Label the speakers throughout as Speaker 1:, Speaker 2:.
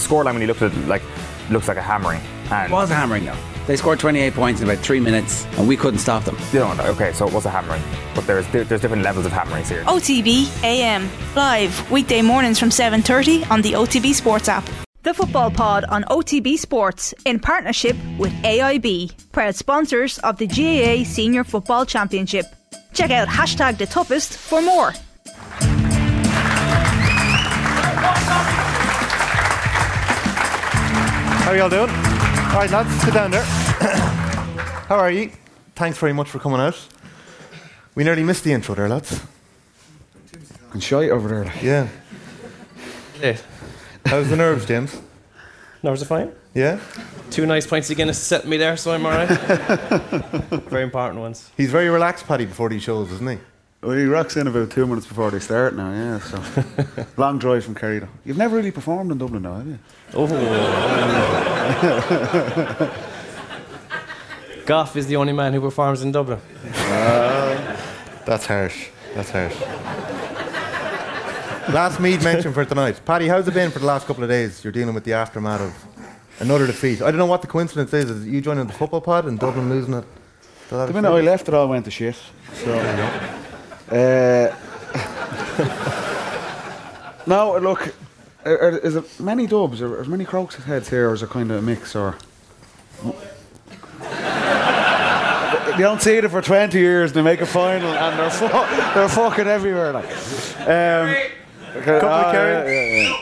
Speaker 1: the scoreline when you looked at it, like looks like a hammering. And
Speaker 2: It was a hammering though. They scored 28 points in about three minutes, and we couldn't stop them.
Speaker 1: you know, okay, so it was a hammering, but there's there's different levels of hammerings here.
Speaker 3: OTB AM live weekday mornings from 7:30 on the OTB Sports app. The Football Pod on OTB Sports in partnership with AIB, proud sponsors of the GAA Senior Football Championship. Check out hashtag the toughest for more.
Speaker 4: How are y'all doing? All right, lads, sit down there. How are you? Thanks very much for coming out. We nearly missed the intro there, lads.
Speaker 5: And shy over there. like.
Speaker 4: Yeah.
Speaker 6: Yeah.
Speaker 4: How's the nerves, James?
Speaker 6: Nerves are fine.
Speaker 4: Yeah?
Speaker 6: Two nice pints of Guinness set me there, so I'm alright. Very important ones.
Speaker 4: He's very relaxed, Paddy, before these shows, isn't he?
Speaker 5: Well, he rocks in about two minutes before they start now, yeah. So long drive from Kerry though. You've never really performed in Dublin though, have you?
Speaker 6: Oh. Goff is the only man who performs in Dublin.
Speaker 4: Uh, that's harsh. That's harsh. Last Mead mention for tonight. Paddy, how's it been for the last couple of days? You're dealing with the aftermath of another defeat. I don't know what the coincidence is. Is it you joining the football pod and Dublin losing it?
Speaker 5: The minute I left, it all went to shit. So, uh, no, look, are, are- is it many dubs or as many Crokes heads here, or is it kind of a mix? Or you don't see it for 20 years, they make a final and they're, fu- they're fucking everywhere. Like, um,
Speaker 4: Couple of Kerry.
Speaker 5: yeah,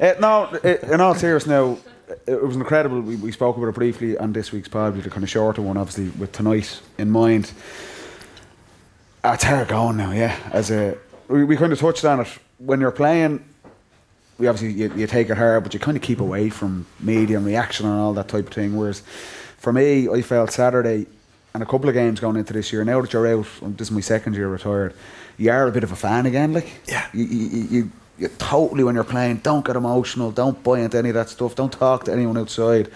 Speaker 5: yeah. Uh, no, i- in all seriousness now, it was incredible. We, we spoke about it briefly on this week's pod, the kind of shorter one, obviously, with tonight in mind. Ah, It's hard going now, yeah. As a, we, we kind of touched on it. When you're playing, we obviously you, you take it hard, but you kind of keep away from media and reaction and all that type of thing. Whereas for me, I felt Saturday and a couple of games going into this year. Now that you're out, this is my second year retired. You are a bit of a fan again, like
Speaker 4: Yeah.
Speaker 5: You, you, you, you, you totally when you're playing. Don't get emotional. Don't buy into any of that stuff. Don't talk to anyone outside.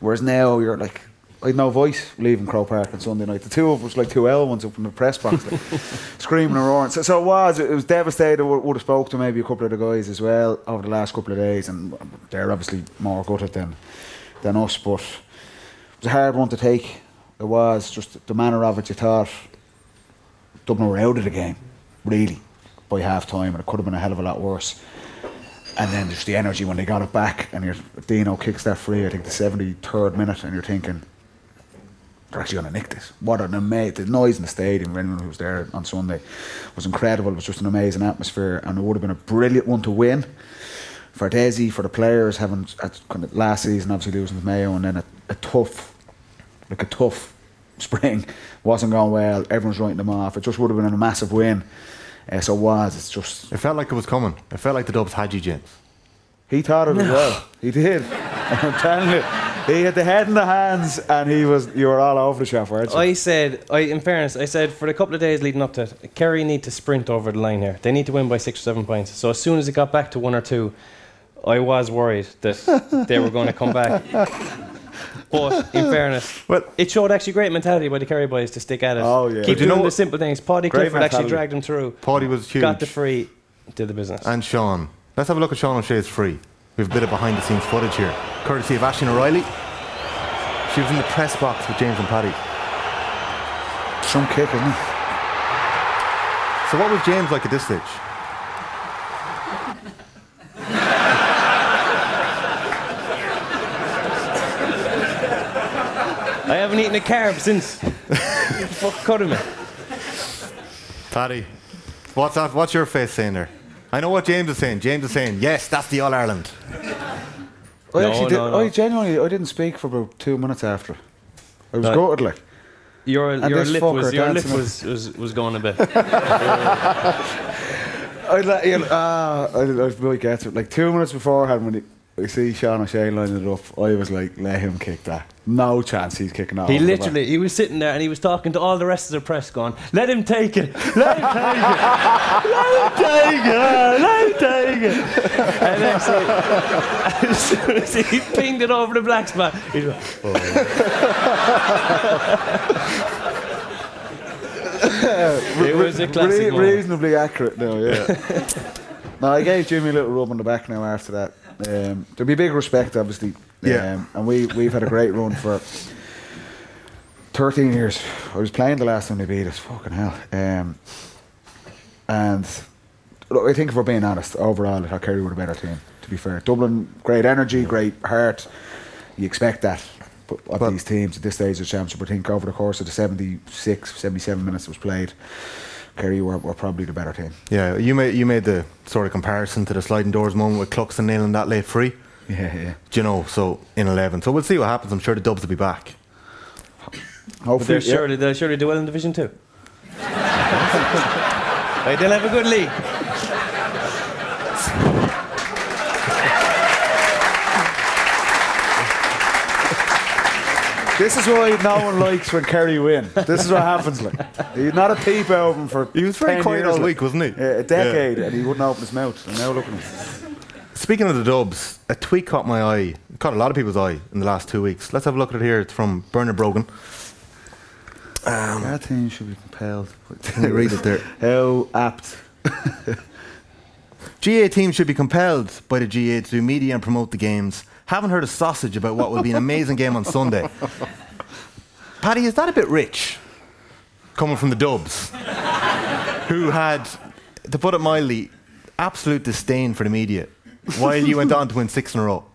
Speaker 5: Whereas now you're like. I had no voice leaving Croke Park on Sunday night. The two of us, like two L ones up in the press box, like, screaming and roaring. So, so it was. It was devastating. Would, would have spoke to maybe a couple of the guys as well over the last couple of days, and they're obviously more gutted than than us. But it was a hard one to take. It was just the manner of it. You thought Dublin were out of the game, really, by half time, and it could have been a hell of a lot worse. And then just the energy when they got it back, and your Dino kicks that free. I think the seventy third minute, and you're thinking they're actually going to nick this. What an amazing the noise in the stadium. Anyone who was there on Sunday was incredible. It was just an amazing atmosphere, and it would have been a brilliant one to win for Desi, for the players having at kind of last season obviously losing to Mayo, and then a, a tough, like a tough spring wasn't going well. Everyone's writing them off. It just would have been a massive win. Uh, so it was. It's just
Speaker 4: It felt like it was coming. It felt like the Dubs had you, James.
Speaker 5: he thought it as well. He did. I'm telling you. He had the head in the hands, and he was. You were all over the shop, weren't you?
Speaker 6: I said, I, in fairness, I said for the couple of days leading up to it, Kerry need to sprint over the line here. They need to win by six or seven points. So as soon as it got back to one or two, I was worried that they were going to come back. But in fairness,
Speaker 4: Well-
Speaker 6: it showed actually great mentality by the Kerry boys to stick at it.
Speaker 5: Oh, yeah.
Speaker 6: Keep
Speaker 4: But you know
Speaker 6: doing the simple things. Paddy
Speaker 5: Great
Speaker 6: Clifford actually dragged them through.
Speaker 4: Paddy was huge.
Speaker 6: Got the free, did the business.
Speaker 4: and Sean. Let's have a look at Sean O'Shea's free. We have a bit of behind the scenes footage here, courtesy of Ashton O'Reilly. She was in the press box with James and Paddy.
Speaker 5: Some kick, isn't it?
Speaker 4: So what was James like at this stage?
Speaker 6: I haven't eaten a carb since. fuck cutting me.
Speaker 4: Paddy, what's that? What's your face saying there? I know what James is saying. James is saying, yes, that's the All Ireland.
Speaker 5: I
Speaker 6: No,
Speaker 5: actually did.
Speaker 6: no, no.
Speaker 5: I genuinely, I didn't speak for about two minutes after. I was gutted, like.
Speaker 6: Your,
Speaker 5: And
Speaker 6: your lip was your lip was, was, was going a bit.
Speaker 5: I'd let you. Ah, I, I really get it. Like two minutes beforehand, when he, I see Sean O'Shea lining it up, I was like, let him kick that. No chance he's kicking that.
Speaker 6: He literally, he was sitting there and he was talking to all the rest of the press, going, "Let him take it, let him take it, let him take it, let him take it." And then so, as soon as he pinged it over the black spot, he went, oh. It was a classic
Speaker 5: Re- reasonably accurate now, yeah. no, I gave Jimmy a little rub on the back now after that. Um, there'll be big respect, obviously.
Speaker 4: Yeah.
Speaker 5: Um, and we, we've had a great run for 13 years. I was playing the last time they beat us. Fucking hell. Um, and look, I think if we're being honest, overall, I thought Kerry were a better team, to be fair. Dublin, great energy, great heart. You expect that. But of
Speaker 4: Well-
Speaker 5: these teams at this stage of the championship, I think over the course of the 76, 77 minutes that was played, Kerry were, were probably the better team.
Speaker 4: Yeah, you made you made the sort of comparison to the sliding doors moment with Cluxton nailing that late free.
Speaker 5: Yeah, yeah.
Speaker 4: Do you know? So in eleven, so we'll see what happens. I'm sure the Dubs will be back.
Speaker 5: Hopefully,
Speaker 6: they're
Speaker 5: yeah.
Speaker 6: surely they'll surely do well in Division Two. they'll have a good league.
Speaker 5: This is why no one likes when Kerry win. This is what happens. Like he's not a peep over for.
Speaker 4: He was very quiet all week, wasn't he?
Speaker 5: Yeah, a decade, and he wouldn't open his mouth. And now look at him.
Speaker 4: Speaking of the Dubs, a tweet caught my eye. It caught a lot of people's eye in the last two weeks. Let's have a look at it here. It's from Bernard Brogan.
Speaker 5: Um, that team should be compelled.
Speaker 4: Can you read it there?
Speaker 5: How apt.
Speaker 4: GAA teams should be compelled by the GAA to do media and promote the games. Haven't heard a sausage about what will be an amazing game on Sunday. Paddy, is that a bit rich? Coming from the Dubs, who had, to put it mildly, absolute disdain for the media, while you went on to win six in a row.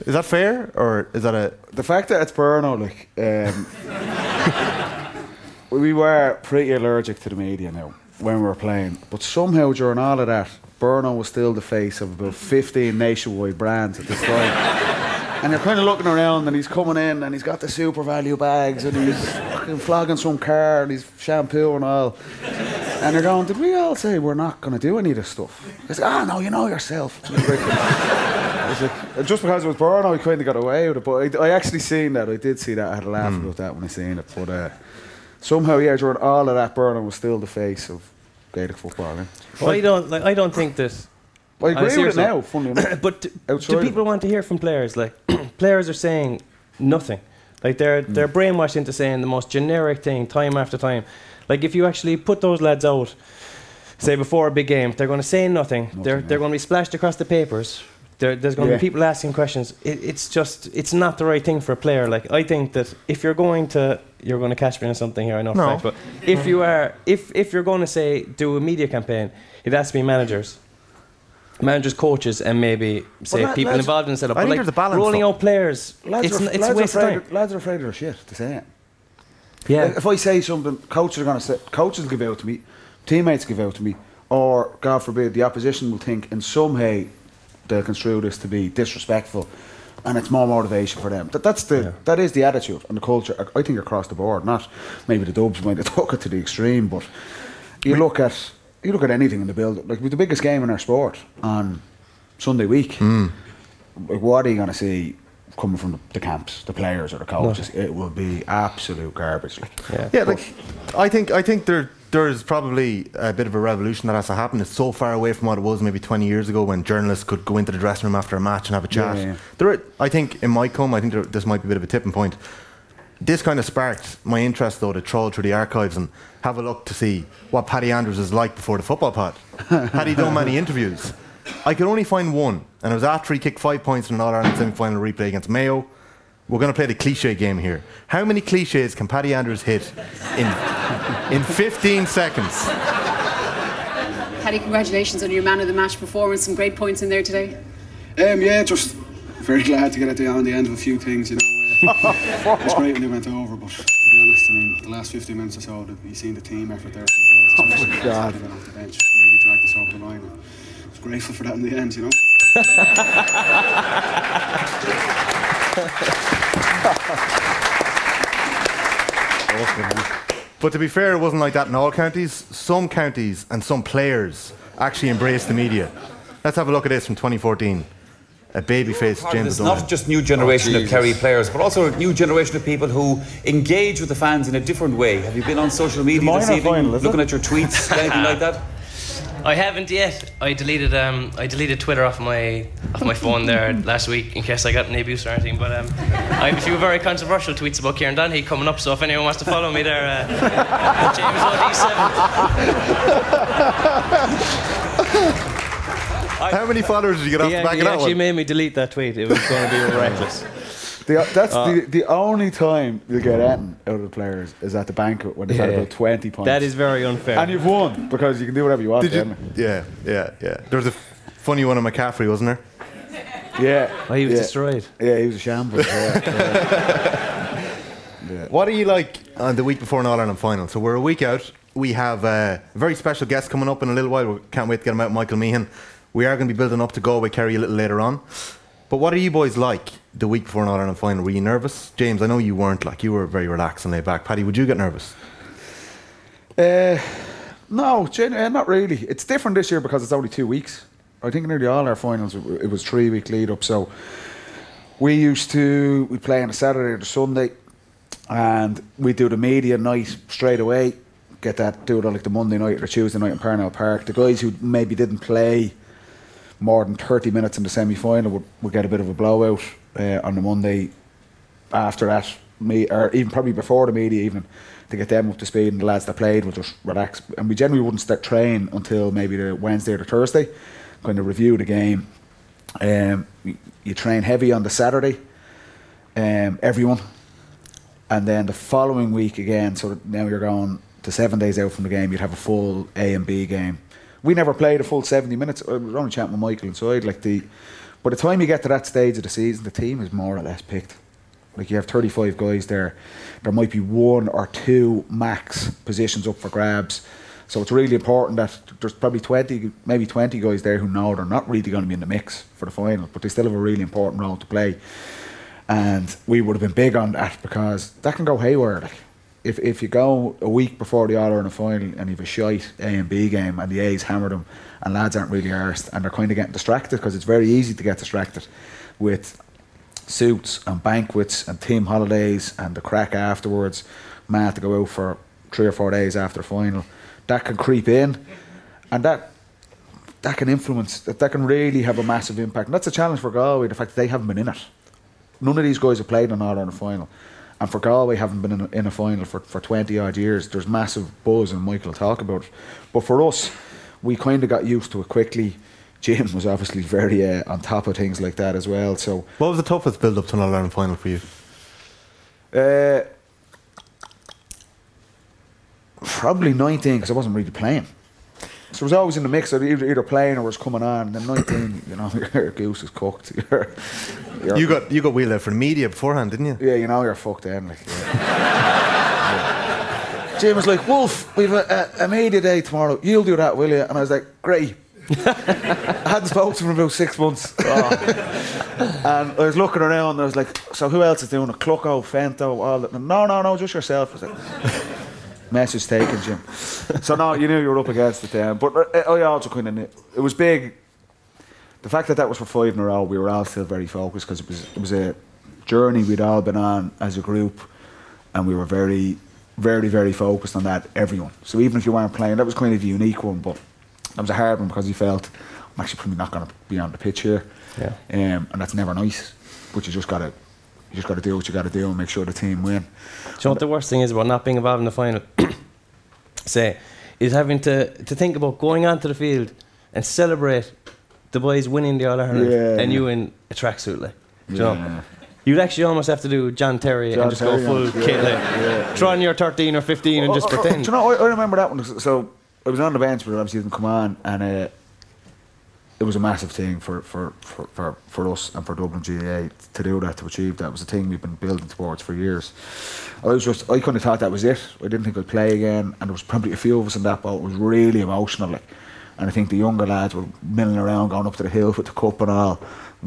Speaker 4: Is that fair, or is that a?
Speaker 5: The fact that it's Burno, like, um, we were pretty allergic to the media now when we were playing, but somehow during all of that, Burno was still the face of about 15 nationwide brands at this time. and you're kind of looking around, and he's coming in, and he's got the super value bags, and he's fucking flogging some car, and he's shampoo and all. And they're going, did we all say we're not going to do any of this stuff? He's like, ah, no, you know yourself. Like, just because it was Burno, he kind of got away with it. But I, I actually seen that. I did see that. I had a laugh about that when I seen it. But uh, somehow, yeah, during all of that, Burno was still the face of Gaelic football. Eh?
Speaker 6: Well, I don't like. I don't think that.
Speaker 5: I agree with it now, funnily enough.
Speaker 6: but do, do people want to hear from players? Like players are saying nothing. Like they're
Speaker 5: Hmm.
Speaker 6: they're brainwashed into saying the most generic thing time after time. Like if you actually put those lads out, say before a big game, they're going to say nothing. they're they're going to be splashed across the papers. There, there's going to
Speaker 5: Yeah.
Speaker 6: be people asking questions. It, it's just it's not the right thing for a player. Like I think that if you're going to you're going to catch me on something here, I know for
Speaker 4: No.
Speaker 6: a fact, but if you are if if you're going to say do a media campaign, it has to be managers managers, coaches, and maybe say
Speaker 5: lad-
Speaker 6: people
Speaker 5: lads-
Speaker 6: involved in the setup.
Speaker 4: I
Speaker 6: But
Speaker 4: think
Speaker 6: like
Speaker 4: there's a balance,
Speaker 6: rolling
Speaker 4: though.
Speaker 6: out players,
Speaker 5: Lads,
Speaker 6: it's,
Speaker 5: are,
Speaker 6: it's
Speaker 5: lads,
Speaker 6: a
Speaker 5: are
Speaker 6: waste of
Speaker 5: afraid
Speaker 6: time.
Speaker 5: of, lads are afraid of their shit to say it.
Speaker 6: Yeah,
Speaker 5: Like, if I say something, coaches are going to say, coaches give out to me, teammates give out to me, or God forbid, the opposition will think in some way they'll construe this to be disrespectful, and it's more motivation for them. That, that's the that is the attitude and the culture. I I think across the board, not maybe the Dubs might have took it to the extreme, but you look at you look at anything in the build. Like with the biggest game in our sport on Sunday week, mm. like what are you going to see? Coming from the, the camps, the players or the coaches, it will be absolute garbage. Like.
Speaker 6: yeah.
Speaker 4: Yeah, like I think I think there there's probably a bit of a revolution that has to happen. It's so far away from what it was maybe 20 years ago when journalists could go into the dressing room after a match and have a chat.
Speaker 5: Yeah, yeah.
Speaker 4: There, are- I think in my come. I think there, this might be a bit of a tipping point. This kind of sparked my interest though to troll through the archives and have a look to see what Paddy Andrews is like before the football pod. Had he done many interviews? I could only find one, and it was after he kicked five points in an All Ireland semi final replay against Mayo. We're going to play the cliche game here. How many cliches can Paddy Andrews hit in, in 15 seconds?
Speaker 7: Paddy, congratulations on your man of the match performance. Some great points in there today.
Speaker 8: Um, yeah, just very glad to get at the, on the end of a few things, you know. Uh, it's great when they went over, but to be honest, I mean, the last 50 minutes or so, the, you seen the team effort there. From the boys, especially
Speaker 5: God.
Speaker 8: Paddy off the bench, really dragged us over the line. And I was grateful for that in the end, you know.
Speaker 4: But to be fair, it wasn't like that in all counties. Some counties and some players actually embraced the media. Let's have a look at this from 2014. A babyface
Speaker 9: part of
Speaker 4: James
Speaker 9: this, not just new generation of Kerry players, but also a new generation of people who engage with the fans in a different way. Have you been on social media this evening,
Speaker 5: final,
Speaker 9: looking
Speaker 5: it?
Speaker 9: at your tweets, anything like that?
Speaker 10: I haven't yet. I deleted um I deleted Twitter off my off my phone there last week in case I got any abuse or anything. But um, I have a few very controversial tweets about Kieran Donaghy coming up. So if anyone wants to follow me there, uh, James OD7.
Speaker 4: How many followers did you get off
Speaker 6: He,
Speaker 4: the back
Speaker 6: he
Speaker 4: of that one?
Speaker 6: He actually made me delete that tweet. It was going to be reckless.
Speaker 5: The, that's
Speaker 6: Uh,
Speaker 5: the, the only time you get anything out of the players is at the banquet when they've had about 20 points.
Speaker 6: That is very unfair.
Speaker 5: And you've won because you can do whatever you want.
Speaker 4: Did you? Yeah, yeah, yeah. There was a funny one on McCaffrey, wasn't there?
Speaker 5: Yeah.
Speaker 6: Oh, he was
Speaker 5: yeah.
Speaker 6: destroyed.
Speaker 5: Yeah, he was a shambles. Yeah.
Speaker 4: What are you like on the week before an All Ireland final? So we're a week out. We have uh, a very special guest coming up in a little while. We can't wait to get him out, Michael Meehan. We are going to be building up to Galway Kerry a little later on. But what are you boys like the week before an All Ireland final? Were you nervous? James, I know you weren't. Like you were very relaxed and laid back. Paddy, would you get nervous?
Speaker 5: Uh, no, gen- uh, not really. It's different this year because it's only two weeks. I think nearly all our finals it was three week lead up. So we used to we play on a Saturday or the Sunday, and we do the media night straight away. Get that do it on like the Monday night or Tuesday night in Parnell Park. The guys who maybe didn't play more than thirty minutes in the semi final would, would get a bit of a blowout uh, on the Monday after that, me or even probably before the media even to get them up to speed and the lads that played would just relax. And we generally wouldn't start train until maybe the Wednesday or the Thursday, kind of review the game. Um, you, you train heavy on the Saturday, um, everyone, and then the following week again. So now you're going to seven days out from the game. You'd have a full A and B game. We never played a full seventy minutes. I was only chatting with Michael inside. Like the, by the time you get to that stage of the season, the team is more or less picked. Like you have 35 guys there. There might be one or two max positions up for grabs. So it's really important that there's probably 20, maybe 20 guys there who know they're not really going to be in the mix for the final, but they still have a really important role to play. And we would have been big on that because that can go haywire. Like if, if you go a week before the All Ireland final and you've a shite A and B game and the A's hammer them and lads aren't really arsed and they're kind of getting distracted because it's very easy to get distracted with suits and banquets and team holidays and the crack afterwards, mad to go out for three or four days after final. That can creep in, and that that can influence. That, that can really have a massive impact. And that's a challenge for Galway. The fact that they haven't been in it. None of these guys have played an All Ireland final, and for Galway haven't been in a, in a final for for twenty odd years. There's massive buzz, and Michael will talk about it. But for us, we kind of got used to it quickly. Jim was obviously very uh, on top of things like that as well. So
Speaker 4: What was the toughest build up to an All Ireland final for you?
Speaker 5: Uh, probably 19 because I wasn't really playing. So I was always in the mix. Either, either playing or was coming on. And then 19, you know, your goose is cooked. You're, you're-
Speaker 4: You got you got wheeled out for the media beforehand, didn't you?
Speaker 5: yeah, you know, you're fucked then. Like, yeah. Yeah. Jim was like, Wolf, we've a, a, a media day tomorrow. You'll do that, will you? And I was like, great. I hadn't spoken to him in about six months. Oh. and I was looking around and I was like, so who else is doing it? Clucko, Fento, all that. No, no, no, just yourself. I was like, message taken, Jim. So no, you knew you were up against it then. But uh, I also kind of knew, it was big. The fact that that was for five in a row, we were all still very focused because it was, it was a journey we'd all been on as a group and we were very, very, very focused on that, everyone. So even if you weren't playing, that was kind of a unique one, but that was a hard one because you felt, I'm actually probably not going to be on the pitch here.
Speaker 6: Yeah.
Speaker 5: Um, and that's never nice. But you just got to you just got to do what you got to do and make sure the team win.
Speaker 6: Do you know what the worst thing is about not being involved in the final? Say, is having to, to think about going onto the field and celebrate the boys winning the All Ireland
Speaker 5: Yeah.
Speaker 6: and you in a tracksuit, like. Do you know? You'd actually almost have to do John Terry
Speaker 5: John
Speaker 6: and just
Speaker 5: Terry
Speaker 6: go full
Speaker 5: on it,
Speaker 6: kit,
Speaker 5: yeah,
Speaker 6: like.
Speaker 5: yeah,
Speaker 6: on your 13 or 15 and just
Speaker 5: Oh, oh, oh,
Speaker 6: pretend.
Speaker 5: Do you know, I, I remember that one. So I was on the bench, but obviously didn't come on, and uh, it was a massive thing for, for, for, for, for us and for Dublin GAA to do that, to achieve that. It was a thing we've been building towards for years. I was just, I kind of thought that was it. I didn't think I'd play again, and there was probably a few of us in that boat. It was really emotional, like. And I think the younger lads were milling around, going up to the hill with the cup and all.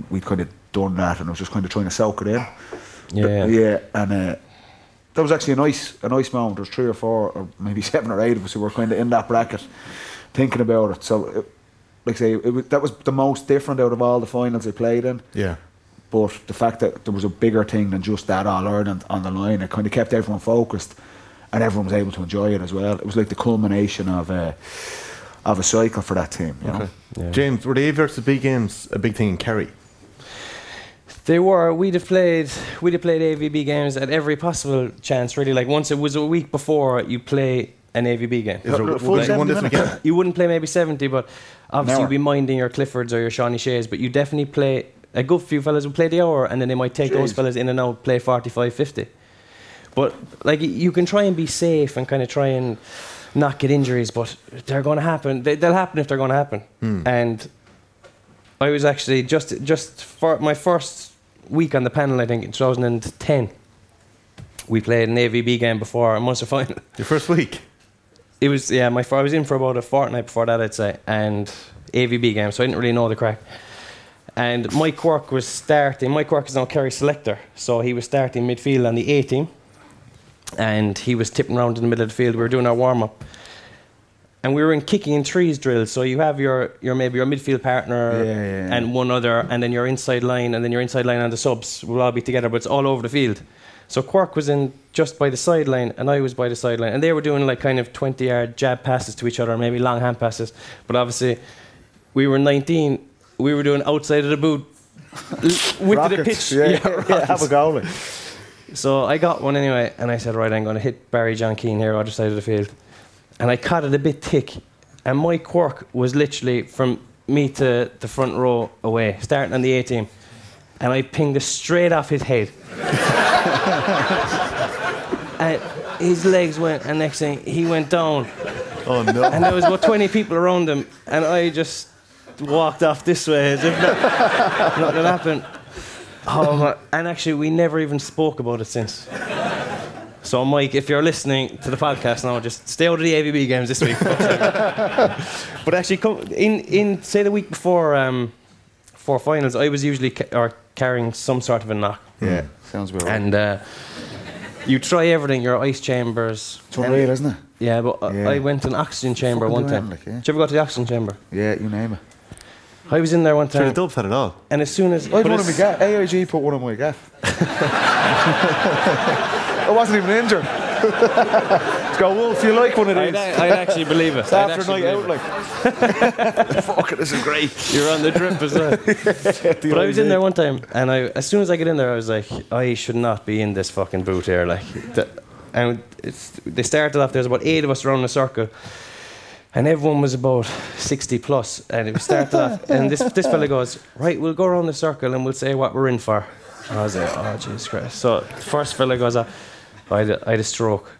Speaker 5: We'd kind of done that, and I was just kind of trying to soak it in.
Speaker 6: Yeah.
Speaker 5: yeah, and uh, that was actually a nice, a nice moment. There was three or four, or maybe seven or eight of us who were kind of in that bracket, thinking about it. So, it, like I say, it was, that was the most different out of all the finals I played in.
Speaker 4: Yeah.
Speaker 5: But the fact that there was a bigger thing than just that All Ireland on the line, it kind of kept everyone focused, and everyone was able to enjoy it as well. It was like the culmination of a of a cycle for that team. You know?
Speaker 6: Yeah.
Speaker 4: James, were the A versus B games a big thing in Kerry?
Speaker 6: They were. We'd have played. We'd have played AVB games at every possible chance. Really, like once it was a week before you play uh, an AVB game.
Speaker 4: Is there-
Speaker 5: Full
Speaker 4: would you won
Speaker 5: 70
Speaker 4: this
Speaker 5: minutes.
Speaker 4: weekend?
Speaker 6: You wouldn't play maybe 70, but obviously you'd be minding your Cliffords or your Shawnee Shays, but you definitely play. A good few fellas will play the hour, and then they might take those fellas in and out, play 45, 50. But like you can try and be safe and kind of try and not get injuries, but they're going to happen. They, they'll happen if they're going to happen. Hmm. And I was actually just just for my first week on the panel, I think in 2010. We played an AVB game before a Munster final.
Speaker 4: Your first week.
Speaker 6: It was yeah. My I was in for about a fortnight before that, I'd say, and AVB game, so I didn't really know the crack. And Mike Quirke was starting. Mike Quirke is now Kerry selector, so he was starting midfield on the A team, and he was tipping around in the middle of the field. We were doing our warm up, and we were in kicking in trees drills. So you have your your maybe your midfield partner
Speaker 5: Yeah, yeah, yeah.
Speaker 6: and one other, and then your inside line, and then your inside line and the subs will all be together, but it's all over the field. So Quirke was in just by the sideline, and I was by the sideline, and they were doing like kind of 20 yard jab passes to each other, maybe long hand passes. But obviously, we were 19, we were doing outside of the boot with the pitch.
Speaker 5: Yeah, yeah,
Speaker 6: rockets.
Speaker 5: have a go. Like.
Speaker 6: So I got one anyway, and I said, right, I'm going to hit Barry John Keane here, other side of the field. And I caught it a bit thick, and Mike Quirke was literally from me to the front row away, starting on the A team. And I pinged it straight off his head. and his legs went, and next thing, he went down.
Speaker 4: Oh no.
Speaker 6: And there was about 20 people around him, and I just walked off this way as if no- nothing happened. Oh, my. And actually, we never even spoke about it since. So, Mike, if you're listening to the podcast now, just stay out of the AVB games this week. but actually, come, in, in say the week before um, for finals, I was usually ca- or carrying some sort of a knock.
Speaker 5: Yeah, sounds about right.
Speaker 6: And uh, you try everything, your ice chambers.
Speaker 5: It's unreal, isn't it?
Speaker 6: Yeah, but I-
Speaker 5: Yeah.
Speaker 6: I went to an oxygen chamber
Speaker 5: Fucking
Speaker 6: one time.
Speaker 5: like, yeah.
Speaker 6: Did you ever go to the oxygen chamber?
Speaker 5: Yeah, you name it.
Speaker 6: I was in there one
Speaker 4: Sure, the
Speaker 6: time,
Speaker 4: dubs had it all.
Speaker 6: and as soon as
Speaker 5: I
Speaker 6: but
Speaker 5: had one of my gaff. AIG put one on my gaff. I wasn't even injured. Let's go, Wolf. You like one of
Speaker 6: I'd,
Speaker 5: these?
Speaker 6: I'd actually believe it.
Speaker 5: It's
Speaker 6: I'd
Speaker 5: after a night out, like. Fuck it, this is great.
Speaker 6: You're on the drip as well. but I was in there one time, and I, as soon as I get in there, I was like, I should not be in this fucking boot here. Like, the, and it's, they started off. There's about eight of us around the circle. And everyone was about 60 plus, and it started off. And this this fella goes, right, we'll go around the circle and we'll say what we're in for. I was like, oh Jesus Christ! So first fella goes, uh, I had a, I had a stroke.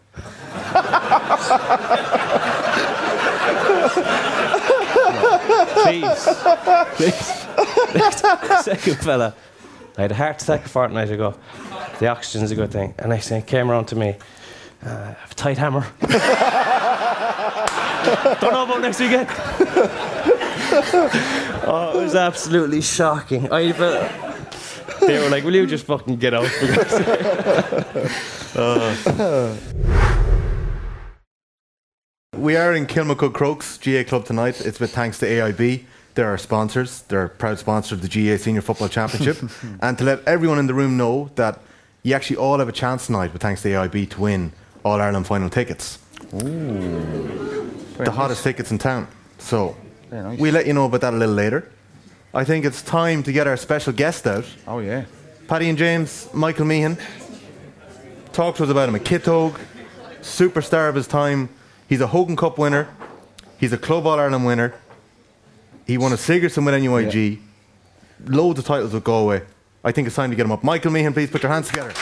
Speaker 6: Please, please. Second fella, I had a heart attack a fortnight ago. The oxygen's a good thing. And next thing, came around to me. Uh, I have a tight hammer. Don't know about next weekend. oh, it was absolutely shocking. I felt, they were like, "Will you just fucking get out?" Uh.
Speaker 4: We are in Kilmacud Crokes GAA Club tonight. It's with thanks to AIB. They're our sponsors. They're a proud sponsor of the GAA Senior Football Championship. and to let everyone in the room know that you actually all have a chance tonight with thanks to AIB to win All Ireland final tickets. Ooh. the hottest tickets in town. So
Speaker 5: nice.
Speaker 4: we'll let you know about that a little later. I think it's time to get our special guest out.
Speaker 5: Oh, yeah.
Speaker 4: Paddy and James, Michael Meehan. Talk to us about him. A Kitog, superstar of his time. He's a Hogan Cup winner. He's a Club All Ireland winner. He won a Sigerson with NUIG. Loads of titles with Galway. I think it's time to get him up. Michael Meehan, please put your hands together.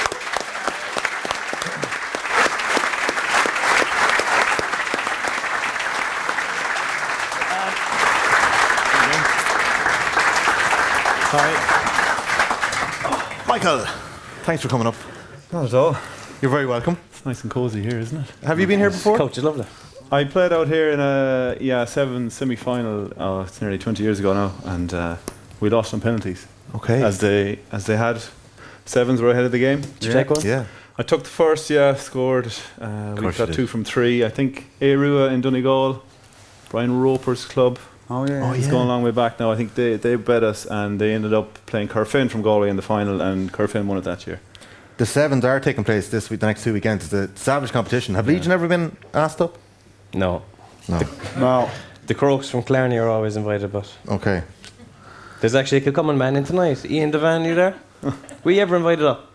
Speaker 4: Michael, thanks for coming up.
Speaker 11: Not at all.
Speaker 4: You're very welcome.
Speaker 11: It's nice and cozy here, isn't it?
Speaker 4: Have you been here before?
Speaker 6: Coach is lovely.
Speaker 11: I played out here in a yeah seven semi-final. Oh, it's nearly 20 years ago now, and uh, we lost on penalties.
Speaker 4: Okay.
Speaker 11: As they as they had sevens were ahead of the game.
Speaker 6: Did you take one?
Speaker 4: Yeah.
Speaker 11: I took the first, yeah, scored. Uh, we
Speaker 4: course
Speaker 11: got two from three. I think Arua in Donegal, Brian Roper's club.
Speaker 5: Oh, oh, yeah.
Speaker 11: It's going a long way back now. I think they, they bet us and they ended up playing Corofin from Galway in the final, and Corofin won it that year.
Speaker 4: The sevens are taking place this week, the next two weekends. It's a savage competition. Have Legion ever been asked up?
Speaker 6: No.
Speaker 4: No.
Speaker 5: No.
Speaker 6: The Crokes from Killarney are always invited, but
Speaker 4: Okay.
Speaker 6: there's actually a Kilcummin man in tonight. Ian Devan, you there? Were you ever invited up?